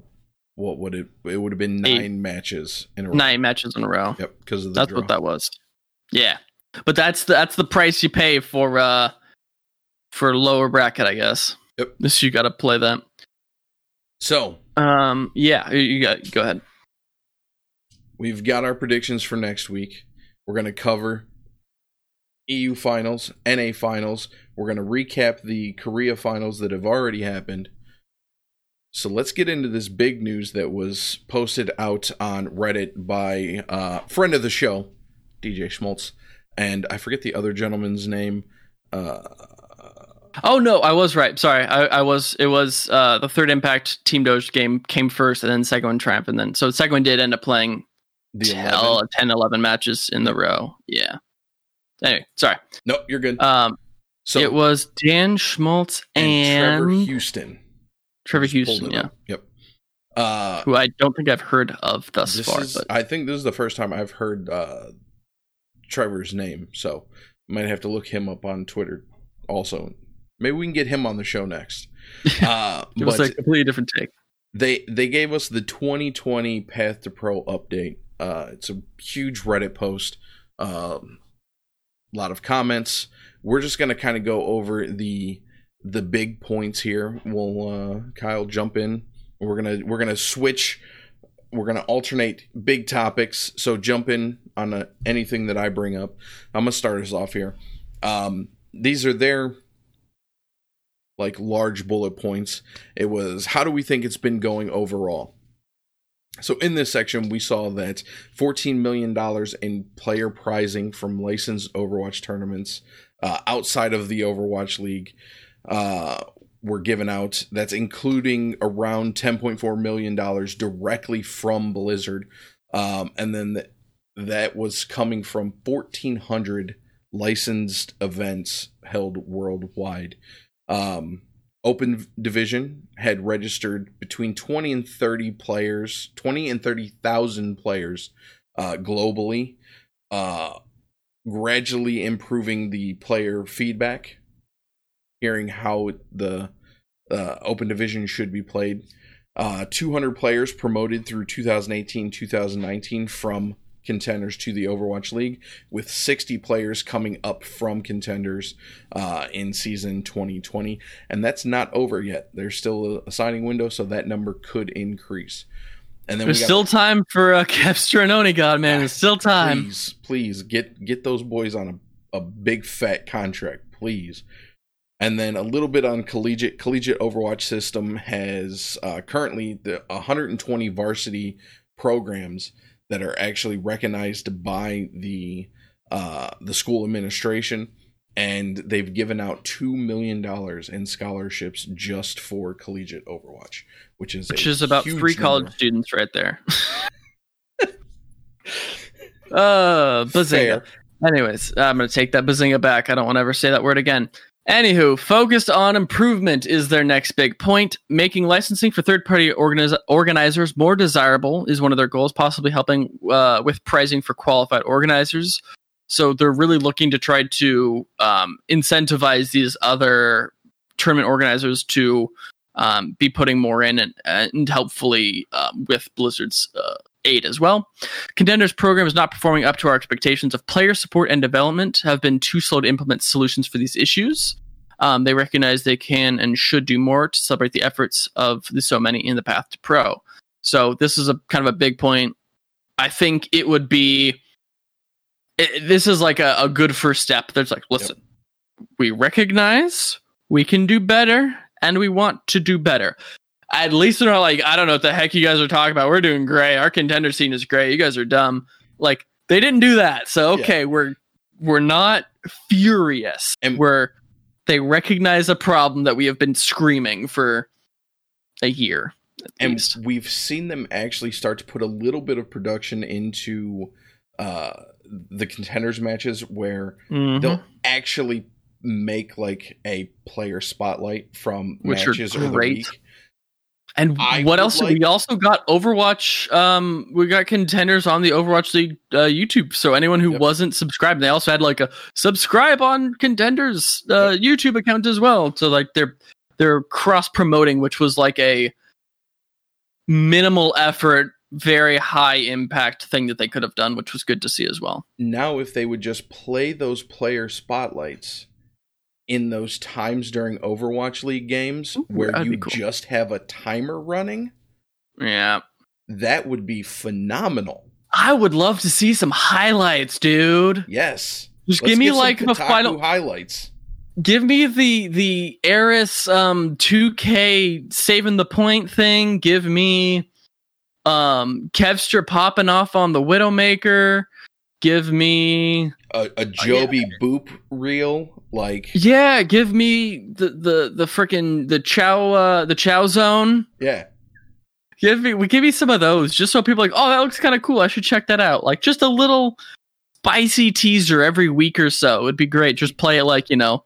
Speaker 1: what would it it would have been nine
Speaker 2: Eight.
Speaker 1: matches in a row
Speaker 2: Nine matches in a row.
Speaker 1: yep because of the
Speaker 2: That's
Speaker 1: draw.
Speaker 2: what that was. Yeah, but that's the, that's the price you pay for uh for lower bracket, I guess.
Speaker 1: Yep.
Speaker 2: This you got to play that.
Speaker 1: so
Speaker 2: Um, yeah, you- got go ahead.
Speaker 1: we've got our predictions for next week we're going to cover EU finals, NA finals. We're going to recap the Korea finals that have already happened. So let's get into this big news that was posted out on Reddit by uh, friend of the show, DJ Schmaltz, and I forget the other gentleman's name. Uh,
Speaker 2: Oh no, I was right. Sorry, I, I was. It was uh, the third Impact Team Doge game came first, and then one Triumph, and then so one did end up playing
Speaker 1: The
Speaker 2: 10,
Speaker 1: 11.
Speaker 2: 10 11 matches in the row. Yeah. Anyway, sorry.
Speaker 1: No, you're good.
Speaker 2: Um,
Speaker 1: so
Speaker 2: it was Dan Schmaltz and,
Speaker 1: Trevor Houston.
Speaker 2: Trevor Houston, yeah,
Speaker 1: up. Yep. Uh,
Speaker 2: who I don't think I've heard of thus far.
Speaker 1: is,
Speaker 2: but
Speaker 1: I think this is the first time I've heard uh, Trevor's name, so might have to look him up on Twitter. Also, maybe we can get him on the show next. Uh,
Speaker 2: it was a completely different take.
Speaker 1: they they gave us the 2020 Path to Pro update. Uh, it's a huge Reddit post. Um, a lot of comments. We're just gonna kind of go over the the big points here. We'll uh, Kyle jump in. We're gonna we're gonna switch. We're gonna alternate big topics. So jump in on uh anything that I bring up. I'm gonna start us off here. Um, these are their like large bullet points. It was how do we think it's been going overall? So in this section, we saw that $14 million in player prizing from licensed Overwatch tournaments uh, outside of the Overwatch League uh, were given out. That's including around $10.4 million directly from Blizzard. Um, and then th- that was coming from 1,400 licensed events held worldwide. Um, Open Division had registered between 20 and 30 players, 20 and 30,000 players uh, globally, uh, gradually improving the player feedback, hearing how the uh, Open Division should be played. Uh, 200 players promoted through 2018 2019 from contenders to the Overwatch League, with 60 players coming up from contenders uh, in season 2020. And that's not over yet. There's still a signing window, so that number could increase. And then
Speaker 2: There's
Speaker 1: we got
Speaker 2: still time for uh, Kevster and Oni God, man. There's still time.
Speaker 1: Please, please get get those boys on a, a big fat contract, please. And then a little bit on collegiate. Collegiate Overwatch system has uh, currently the 120 varsity programs that are actually recognized by the uh, the school administration, and they've given out two million dollars in scholarships just for collegiate Overwatch, which is
Speaker 2: Which is about three college
Speaker 1: number.
Speaker 2: students right there. uh, Bazinga.
Speaker 1: Fair.
Speaker 2: Anyways, I'm going to take that Bazinga back. I don't want to ever say that word again. Anywho, focused on improvement is their next big point. Making licensing for third party organiz- organizers more desirable is one of their goals, possibly helping uh, with pricing for qualified organizers. So they're really looking to try to um, incentivize these other tournament organizers to um, be putting more in and, and helpfully um, with Blizzard's uh, aid as well. Contenders program is not performing up to our expectations of player support and development, have been too slow to implement solutions for these issues. Um, they recognize they can and should do more to celebrate the efforts of the so many in the path to pro. So this is a kind of a big point. I think it would be. It, this is like a, a good first step. There's like, listen, we recognize we can do better, and we want to do better at least they're not like, I don't know what the heck you guys are talking about. We're doing great. Our contender scene is great. You guys are dumb. Like they didn't do that. So okay, we're we're not furious.
Speaker 1: And-
Speaker 2: we're they recognize a problem that we have been screaming for a year
Speaker 1: and
Speaker 2: least.
Speaker 1: we've seen them actually start to put a little bit of production into uh the contenders matches where
Speaker 2: Mhm.
Speaker 1: they'll actually make like a player spotlight from
Speaker 2: Which are
Speaker 1: matches or the
Speaker 2: great.
Speaker 1: week.
Speaker 2: And
Speaker 1: I
Speaker 2: what else?
Speaker 1: like-
Speaker 2: we also got Overwatch. Um, we got contenders on the Overwatch League uh, YouTube. So anyone who
Speaker 1: Yep.
Speaker 2: wasn't subscribed, they also had like a subscribe on contenders uh, YouTube account as well. So like they're they're cross promoting, which was like a minimal effort, very high impact thing that they could have done, which was good to see as well.
Speaker 1: Now if they would just play those player spotlights in those times during Overwatch League games
Speaker 2: Ooh,
Speaker 1: where you
Speaker 2: cool.
Speaker 1: just have a timer running,
Speaker 2: Yeah.
Speaker 1: that would be phenomenal.
Speaker 2: I would love to see some highlights, dude.
Speaker 1: Yes.
Speaker 2: Just
Speaker 1: Let's
Speaker 2: give me
Speaker 1: get some
Speaker 2: like the
Speaker 1: Kotaku
Speaker 2: final
Speaker 1: highlights.
Speaker 2: give me the the Eris um 2K saving the point thing. Give me um Kevster popping off on the Widowmaker. give me
Speaker 1: a, a Joby Boop reel, like
Speaker 2: yeah, give me the the the freaking the Chow uh, the Chow Zone.
Speaker 1: yeah,
Speaker 2: Give me we give me some of those just so people are like, oh, that looks kind of cool. I should check that out. Like just a little spicy teaser every week or so would be great. Just play it like you know,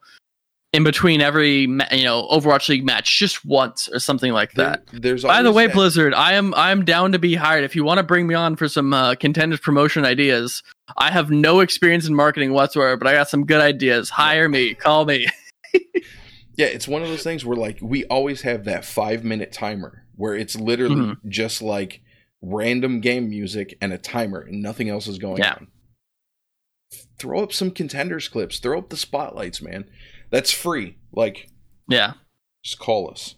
Speaker 2: in between every ma- you know Overwatch League match, just once or something like that.
Speaker 1: There- there's
Speaker 2: By the way,
Speaker 1: that-
Speaker 2: Blizzard, I am I am down to be hired. If you want to bring me on for some uh, contenders promotion ideas, I have no experience in marketing whatsoever, but I got some good ideas. Hire me, call me.
Speaker 1: Yeah, it's one of those things where like we always have that five minute timer where it's literally
Speaker 2: Mm-hmm.
Speaker 1: just like random game music and a timer and nothing else is going
Speaker 2: Yeah.
Speaker 1: on. Throw up some contenders clips, throw up the spotlights, man. That's free. Like,
Speaker 2: Yeah.
Speaker 1: just call us.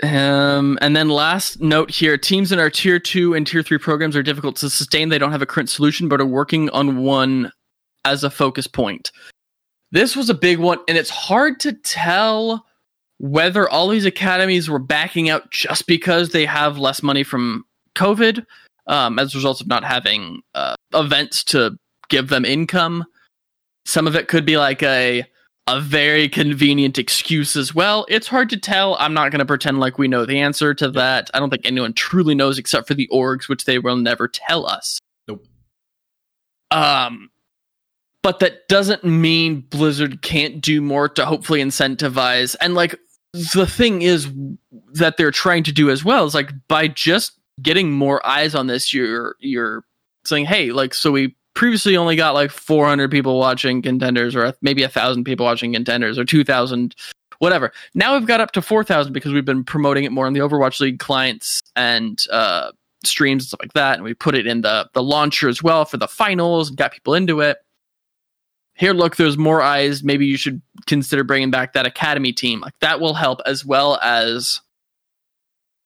Speaker 2: Um, and then last note here: teams in our tier two and tier three programs are difficult to sustain. They don't have a current solution, but are working on one as a focus point. This was a big one, and it's hard to tell whether all these academies were backing out just because they have less money from COVID, um, as a result of not having uh, events to give them income. Some of it could be like a a very convenient excuse as well. It's hard to tell. I'm not going to pretend like we know the answer to that. I don't think anyone truly knows except for the orgs, which they will never tell us.
Speaker 1: Nope.
Speaker 2: Um, but that doesn't mean Blizzard can't do more to hopefully incentivize. And like the thing is that they're trying to do as well is like by just getting more eyes on this, you're you're saying, hey, like so we previously only got like 400 people watching contenders or maybe a thousand people watching contenders or 2000 whatever. Now we've got up to 4000 because we've been promoting it more on the overwatch league clients and uh, streams and stuff like that and we put it in the the launcher as well for the finals and got people into it. Here look there's more eyes. Maybe you should consider bringing back that academy team. Like that will help as well as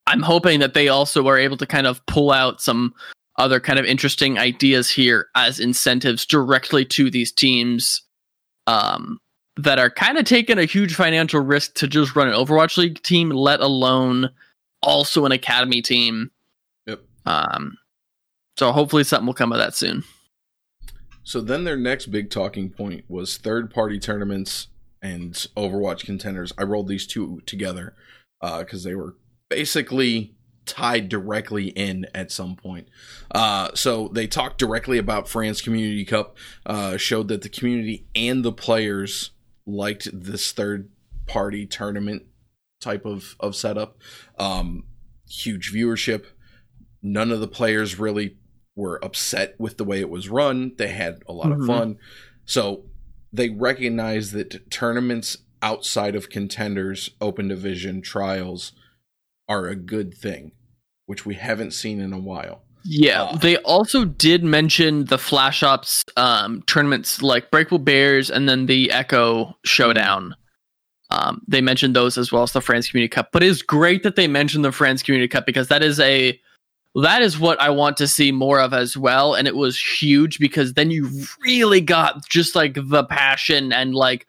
Speaker 2: i'm hoping that they also are able to kind of pull out some other kind of interesting ideas here as incentives directly to these teams um, that are kind of taking a huge financial risk to just run an Overwatch League team, let alone also an academy team.
Speaker 1: Yep.
Speaker 2: Um, so hopefully something will come of that soon.
Speaker 1: So then their next big talking point was third party tournaments and Overwatch contenders. I rolled these two together because they were basically tied directly in at some point. Uh, so they talked directly about Fran's Community Cup, uh, showed that the community and the players liked this third party tournament type of, of setup. Um, huge viewership. None of the players really were upset with the way it was run. They had a lot
Speaker 2: Mhm.
Speaker 1: of fun. So they recognized that tournaments outside of contenders, open division, trials are a good thing, which we haven't seen in a while.
Speaker 2: Yeah,
Speaker 1: Uh,
Speaker 2: they also did mention the Flash Ops um, tournaments like Breakable Bears and then the Echo Showdown. Um, they mentioned those as well as the Fran's Community Cup. But it is great that they mentioned the Fran's Community Cup because that is a that is what I want to see more of as well. And it was huge because then you really got just like the passion and like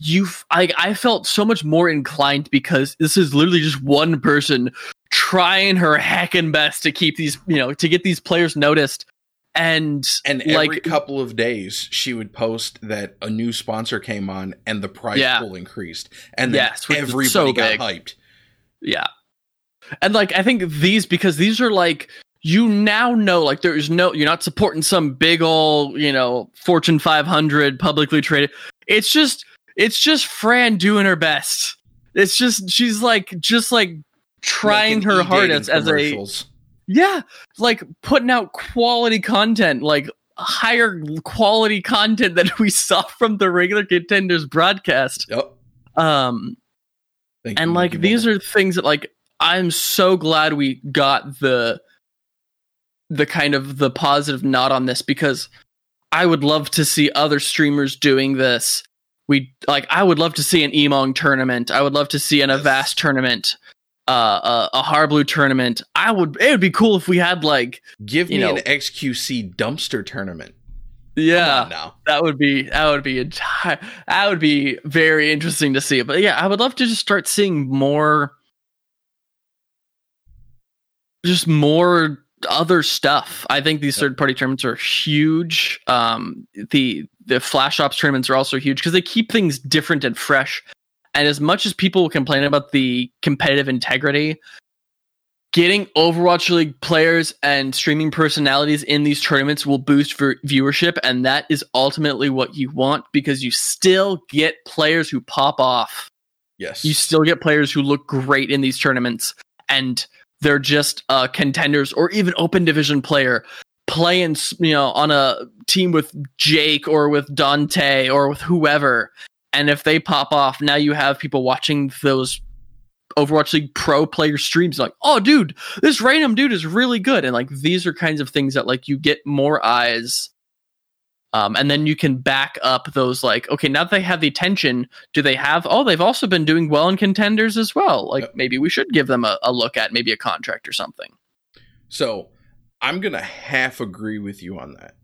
Speaker 2: you I I felt so much more inclined because this is literally just one person trying her heckin' best to keep these you know to get these players noticed and
Speaker 1: And every
Speaker 2: like
Speaker 1: couple of days, she would post that a new sponsor came on and the price
Speaker 2: Yeah.
Speaker 1: pool increased, and then
Speaker 2: Yes,
Speaker 1: everybody
Speaker 2: so
Speaker 1: got
Speaker 2: big.
Speaker 1: hyped.
Speaker 2: Yeah. And like I think these because these are like you now know like there's no you're not supporting some big old, you know, Fortune 500 publicly traded. It's just it's just Fran doing her best. It's just she's like just like trying her hardest as a yeah, like putting out quality content, like higher quality content than we saw from the regular contenders broadcast.
Speaker 1: Yep.
Speaker 2: Um
Speaker 1: Thank
Speaker 2: and
Speaker 1: you,
Speaker 2: like these are things that like i'm so glad we got the the kind of the positive nod on this because i would love to see other streamers doing this we like i would love to see an Emongg tournament i would love to see an
Speaker 1: Yes.
Speaker 2: avast tournament uh, a, a Harbleu tournament. I would. It would be cool if we had like,
Speaker 1: Give me
Speaker 2: know-
Speaker 1: an XQC dumpster tournament.
Speaker 2: yeah,
Speaker 1: now.
Speaker 2: that would be that would be enti- that would be very interesting to see. But yeah, I would love to just start seeing more, just more other stuff. I think these third party tournaments are huge. Um, the the flash ops tournaments are also huge because they keep things different and fresh. And as much as people will complain about the competitive integrity, getting Overwatch League players and streaming personalities in these tournaments will boost viewership, and that is ultimately what you want because you still get players who pop off
Speaker 1: Yes.
Speaker 2: you still get players who look great in these tournaments and they're just uh, contenders or even open division player playing you know on a team with jake or with dante or with whoever. And if they pop off now you have people watching those overwatch league pro player streams like oh dude this random dude is really good. And like these are kinds of things that like you get more eyes um, and then you can back up those like okay now that they have the attention do they have oh they've also been doing well in contenders as well. Like maybe we should give them a, a look at maybe a contract or something.
Speaker 1: So I'm going to half agree with you on that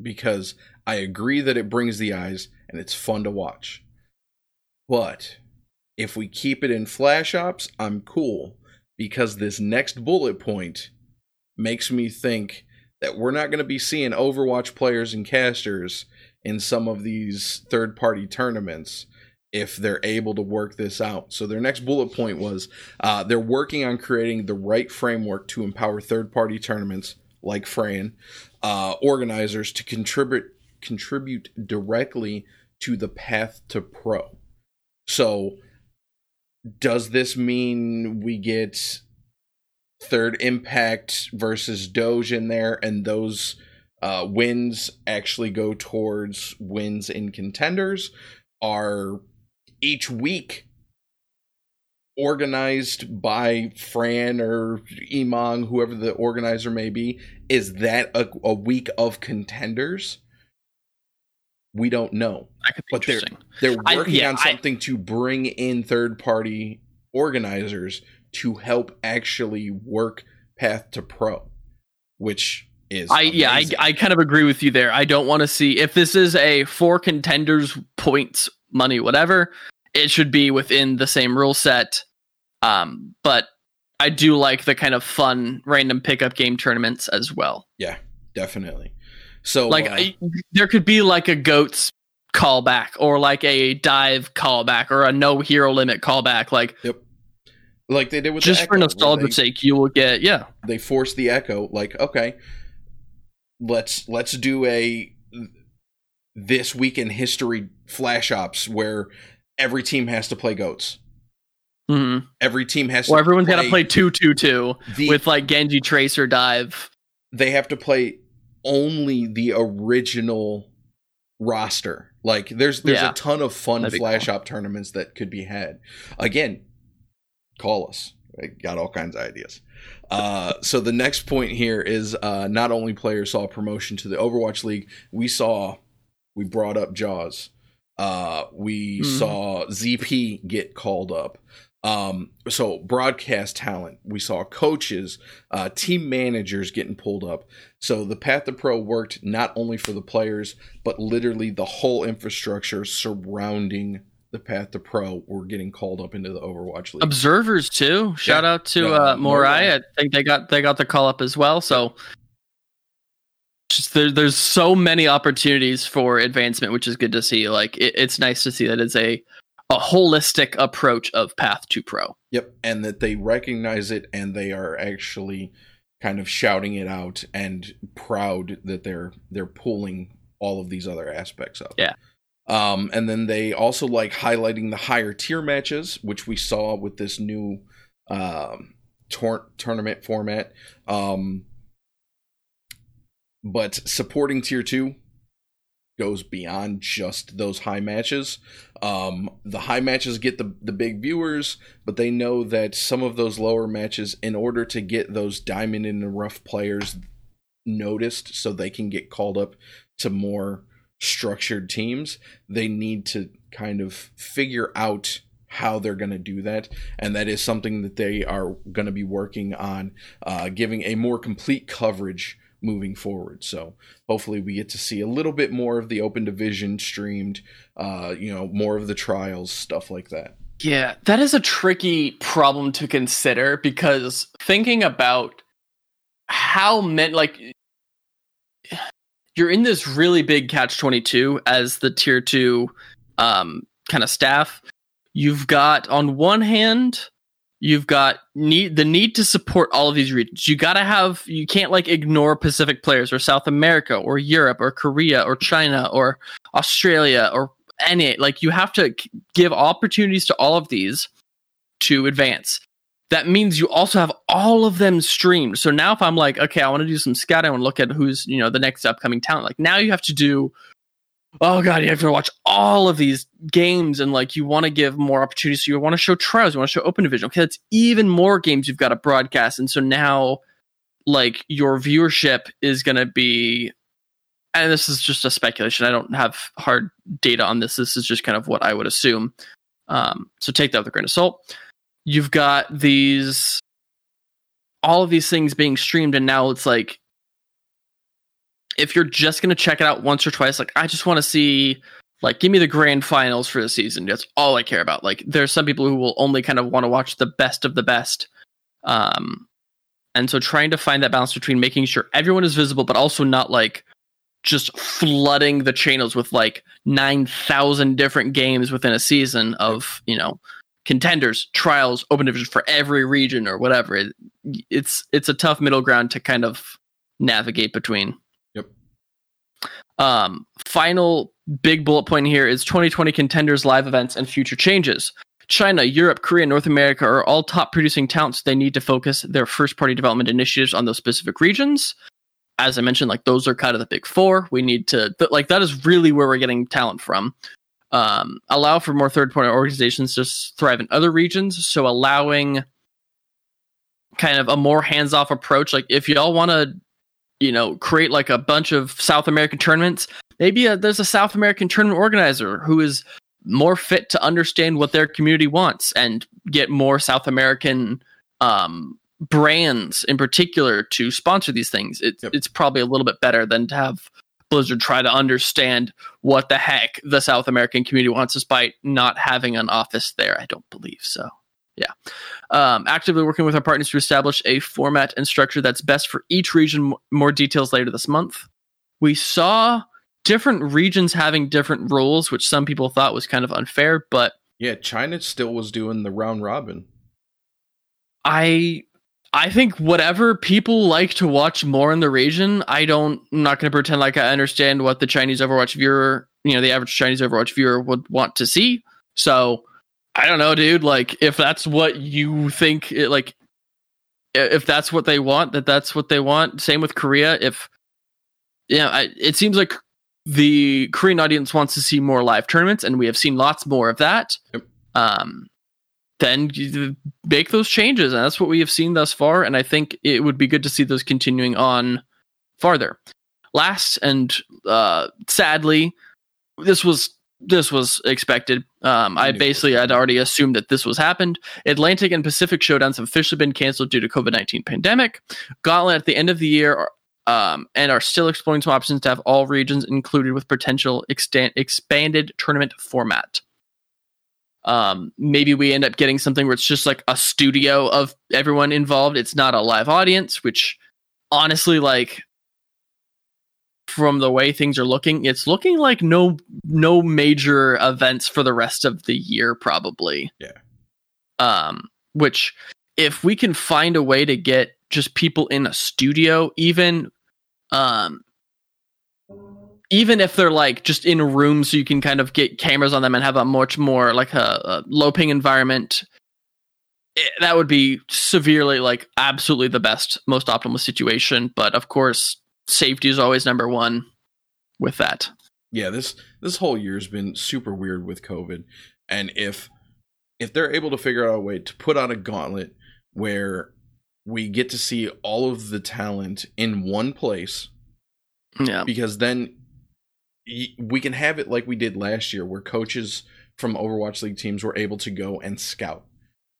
Speaker 1: because I agree that it brings the eyes and it's fun to watch. But if we keep it in flash ops, I'm cool because this next bullet point makes me think that we're not going to be seeing Overwatch players and casters in some of these third party tournaments if they're able to work this out. So their next bullet point was uh, they're working on creating the right framework to empower third party tournaments like Fran uh, organizers to contribute contribute directly to the path to pro. So does this mean we get third impact versus doge in there and those uh, wins actually go towards wins in contenders are each week organized by Fran or Emongg, whoever the organizer may be, is that a, a week of contenders? We don't know.
Speaker 2: that could be
Speaker 1: But they're-
Speaker 2: interesting
Speaker 1: They're
Speaker 2: I-
Speaker 1: working
Speaker 2: yeah,
Speaker 1: on
Speaker 2: I-
Speaker 1: something to bring in third party organizers to help actually work Path to Pro, which is
Speaker 2: I yeah, I. I kind of agree with you there. I don't want to see if this is a four contenders points money whatever, it should be within the same rule set. Um, but I do like the kind of fun random pickup game tournaments as well.
Speaker 1: yeah, definitely. So
Speaker 2: Like
Speaker 1: uh,
Speaker 2: I, there could be like a goats callback or like a dive callback or a no hero limit callback. Like
Speaker 1: like they did with the
Speaker 2: just for
Speaker 1: Echo, where
Speaker 2: nostalgia's sake, you will get yeah.
Speaker 1: they forced the echo like okay let's let's do a this week in history flash ops where every team has to play goats
Speaker 2: Mm-hmm.
Speaker 1: every team has
Speaker 2: Or
Speaker 1: to
Speaker 2: everyone's got to play two two two
Speaker 1: the,
Speaker 2: with like Genji Tracer dive.
Speaker 1: they have to play only the original roster like there's there's
Speaker 2: Yeah.
Speaker 1: a ton of fun
Speaker 2: That'd
Speaker 1: flash
Speaker 2: cool.
Speaker 1: op tournaments that could be had again call us i got all kinds of ideas. Uh, so the next point here is uh, not only players saw promotion to the overwatch league we saw we brought up jaws. Uh, we
Speaker 2: Mhm.
Speaker 1: saw zp get called up. Um, so broadcast talent we saw coaches uh, team managers getting pulled up. So the path to pro worked not only for the players but literally the whole infrastructure surrounding the path to pro were getting called up into the overwatch league
Speaker 2: Observers too. Shout
Speaker 1: Yeah.
Speaker 2: out to uh, Morai.
Speaker 1: Morai.
Speaker 2: I think they got they got the call up as well. So just there, there's so many opportunities for advancement, which is good to see. Like it, it's nice to see that it's a a holistic approach of path to pro.
Speaker 1: Yep, and that they recognize it and they are actually kind of shouting it out and proud that they're they're pulling all of these other aspects up.
Speaker 2: Yeah.
Speaker 1: Um, and then they also like highlighting the higher tier matches, which we saw with this new um, tour- tournament format. Um, but supporting tier two goes beyond just those high matches. Um, the high matches get the the big viewers, but they know that some of those lower matches, in order to get those diamond in the rough players noticed, so they can get called up to more structured teams, they need to kind of figure out how they're going to do that. And that is something that they are going to be working on uh, giving a more complete coverage moving forward. So hopefully we get to see a little bit more of the open division streamed uh you know more of the trials stuff like that.
Speaker 2: Yeah, that is a tricky problem to consider because thinking about how many like you're in this really big catch 22 as the tier 2 um kind of staff. You've got on one hand you've got need the need to support all of these regions. You got to have you can't like ignore pacific players or south america or europe or korea or china or australia or any like you have to give opportunities to all of these to advance that means you also have all of them streamed. So now if I'm like, okay, I want to do some scouting, I want to look at who's, you know, the next upcoming talent. Like now you have to do oh god, you have to watch all of these games and like you want to give more opportunities. So you want to show trials, you want to show open division. Okay, that's even more games you've got to broadcast. And so now like your viewership is gonna be and this is just a speculation. I don't have hard data on this. This is just kind of what I would assume. Um, so take that with a grain of salt you've got these all of these things being streamed and now it's like if you're just going to check it out once or twice like i just want to see like give me the grand finals for the season. That's all i care about. Like there's some people who will only kind of want to watch the best of the best. Um and so trying to find that balance between making sure everyone is visible but also not like just flooding the channels with like 9000 different games within a season of you know contenders, trials, open division for every region or whatever. It, it's it's a tough middle ground to kind of navigate between.
Speaker 1: Yep.
Speaker 2: Um, final big bullet point here is 2020 contenders live events and future changes. China, Europe, Korea, North America are all top producing talents. They need to focus their first party development initiatives on those specific regions. As I mentioned, like those are kind of the big four. We need to, like, that is really where we're getting talent from um, allow for more third party organizations to thrive in other regions. So allowing kind of a more hands off approach. Like if y'all want to, you know, create like a bunch of South American tournaments, maybe a, uh, there's a South American tournament organizer who is more fit to understand what their community wants and get more South American um, brands in particular to sponsor these things. It, yep. It's probably a little bit better than to have Blizzard try to understand what the heck the South American community wants, despite not having an office there. I don't believe so. Yeah. Um, actively working with our partners to establish a format and structure that's best for each region. More details later this month. We saw different regions having different rules, which some people thought was kind of unfair, but.
Speaker 1: Yeah, China still was doing the round robin.
Speaker 2: I I think whatever people like to watch more in the region, I don't. I'm not going to pretend like I understand what the Chinese Overwatch viewer, you know, the average Chinese Overwatch viewer would want to see. So I don't know, dude. Like, if that's what you think, it, like, if that's what they want, that that's what they want. Same with Korea. If yeah, you know, it seems like the Korean audience wants to see more live tournaments, and we have seen lots more of that. Yep. Um, then make those changes. And that's what we have seen thus far. And I think it would be good to see those continuing on farther. Last and uh, sadly, this was this was expected. Um, I basically had already assumed that this was happened. Atlantic and Pacific showdowns have officially been canceled due to COVID nineteen pandemic. Gauntlet at the end of the year are, um, and are still exploring some options to have all regions included with potential extant- expanded tournament format um, maybe we end up getting something where it's just like a studio of everyone involved. It's not a live audience, which honestly, like from the way things are looking, it's looking like no no major events for the rest of the year, probably.
Speaker 1: Yeah.
Speaker 2: Um, which if we can find a way to get just people in a studio, even um even if they're like just in a room so you can kind of get cameras on them and have a much more like a, a low ping environment it, that would be severely like absolutely the best most optimal situation. But of course safety is always number one with that.
Speaker 1: Yeah this this whole year's been super weird with covid. And if if they're able to figure out a way to put on a gauntlet where we get to see all of the talent in one place
Speaker 2: yeah.
Speaker 1: because then we can have it like we did last year, where coaches from Overwatch League teams were able to go and scout.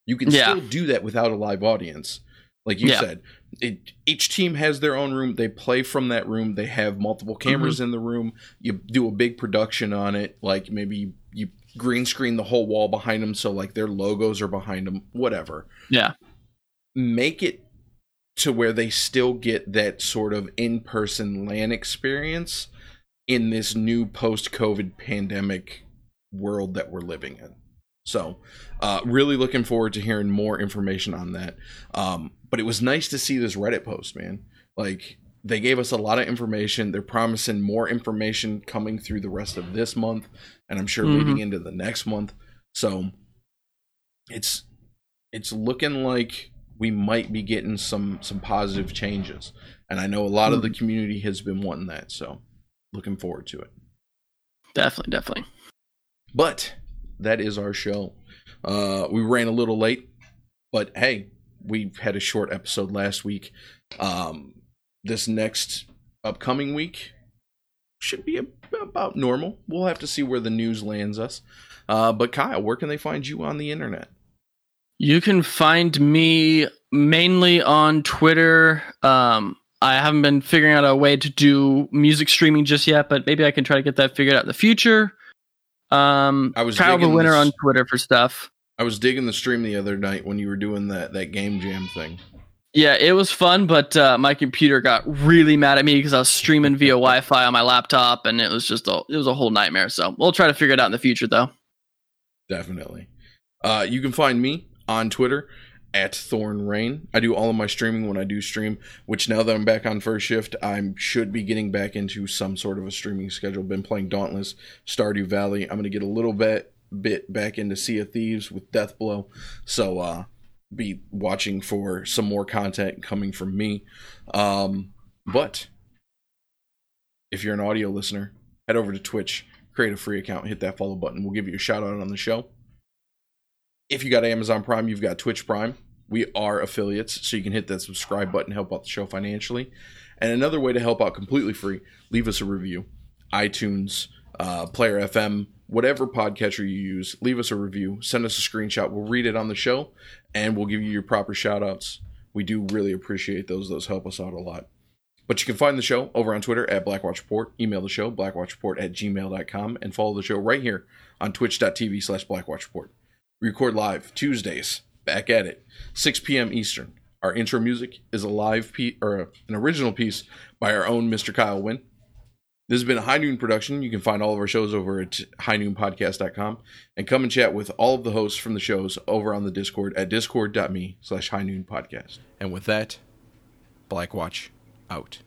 Speaker 1: You can yeah. still do that without a live audience. Like you yeah. said, it, each team has their own room. They play from that room. They have multiple cameras mm-hmm. in the room. You do a big production on it. Like maybe you, you green screen the whole wall behind them, so like their logos are behind them. Whatever.
Speaker 2: Yeah.
Speaker 1: Make it to where they still get that sort of in-person LAN experience in this new post-COVID pandemic world that we're living in. So, uh, really looking forward to hearing more information on that. Um, but it was nice to see this Reddit post, man. Like they gave us a lot of information. They're promising more information coming through the rest of this month, and I'm sure mm-hmm. leading into the next month. So, it's it's looking like we might be getting some some positive changes, and I know a lot mm-hmm. of the mm-hmm. community has been wanting that. So, looking forward to it.
Speaker 2: Definitely, definitely.
Speaker 1: But that is our show. Uh, we ran a little late, but hey, we had a short episode last week. Um, this next upcoming week should be about normal. We'll have to see where the news lands us. Uh, but Kyle, where can they find you on the internet?
Speaker 2: You can find me mainly on Twitter. Um, I haven't been figuring out a way to do music streaming just yet, but maybe I can try to get that figured out in the future. Um, I was Kyle the winner this, on Twitter for stuff.
Speaker 1: I was digging the stream the other night when you were doing that that game jam thing.
Speaker 2: Yeah, it was fun, but uh, my computer got really mad at me because I was streaming via Wi-Fi on my laptop, and it was just a it was a whole nightmare. So we'll try to figure it out in the future, though.
Speaker 1: Definitely. Uh, you can find me on Twitter at Thorn Rain. I do all of my streaming when I do stream, which now that I'm back on first shift, I should be getting back into some sort of a streaming schedule. Been playing Dauntless, Stardew Valley. I'm gonna get a little bit bit back into Sea of Thieves with Deathblow. So uh be watching for some more content coming from me. Um but if you're an audio listener, head over to Twitch, create a free account, hit that follow button. We'll give you a shout out on the show. If you got Amazon Prime, you've got Twitch Prime. We are affiliates, so you can hit that subscribe button, help out the show financially. And another way to help out completely free, leave us a review. iTunes, uh, Player FM, whatever podcatcher you use, leave us a review, send us a screenshot. We'll read it on the show and we'll give you your proper shout outs. We do really appreciate those. Those help us out a lot. But you can find the show over on Twitter at Blackwatch Report, email the show, blackwatchreport at gmail.com, and follow the show right here on twitch.tv slash Blackwatch Report. We record live Tuesdays, back at it, 6 p.m. Eastern. Our intro music is a live piece or an original piece by our own Mr. Kyle Wynn. This has been a High Noon production. You can find all of our shows over at highnoonpodcast.com and come and chat with all of the hosts from the shows over on the Discord at discord.me slash high noon podcast. And with that, Blackwatch out.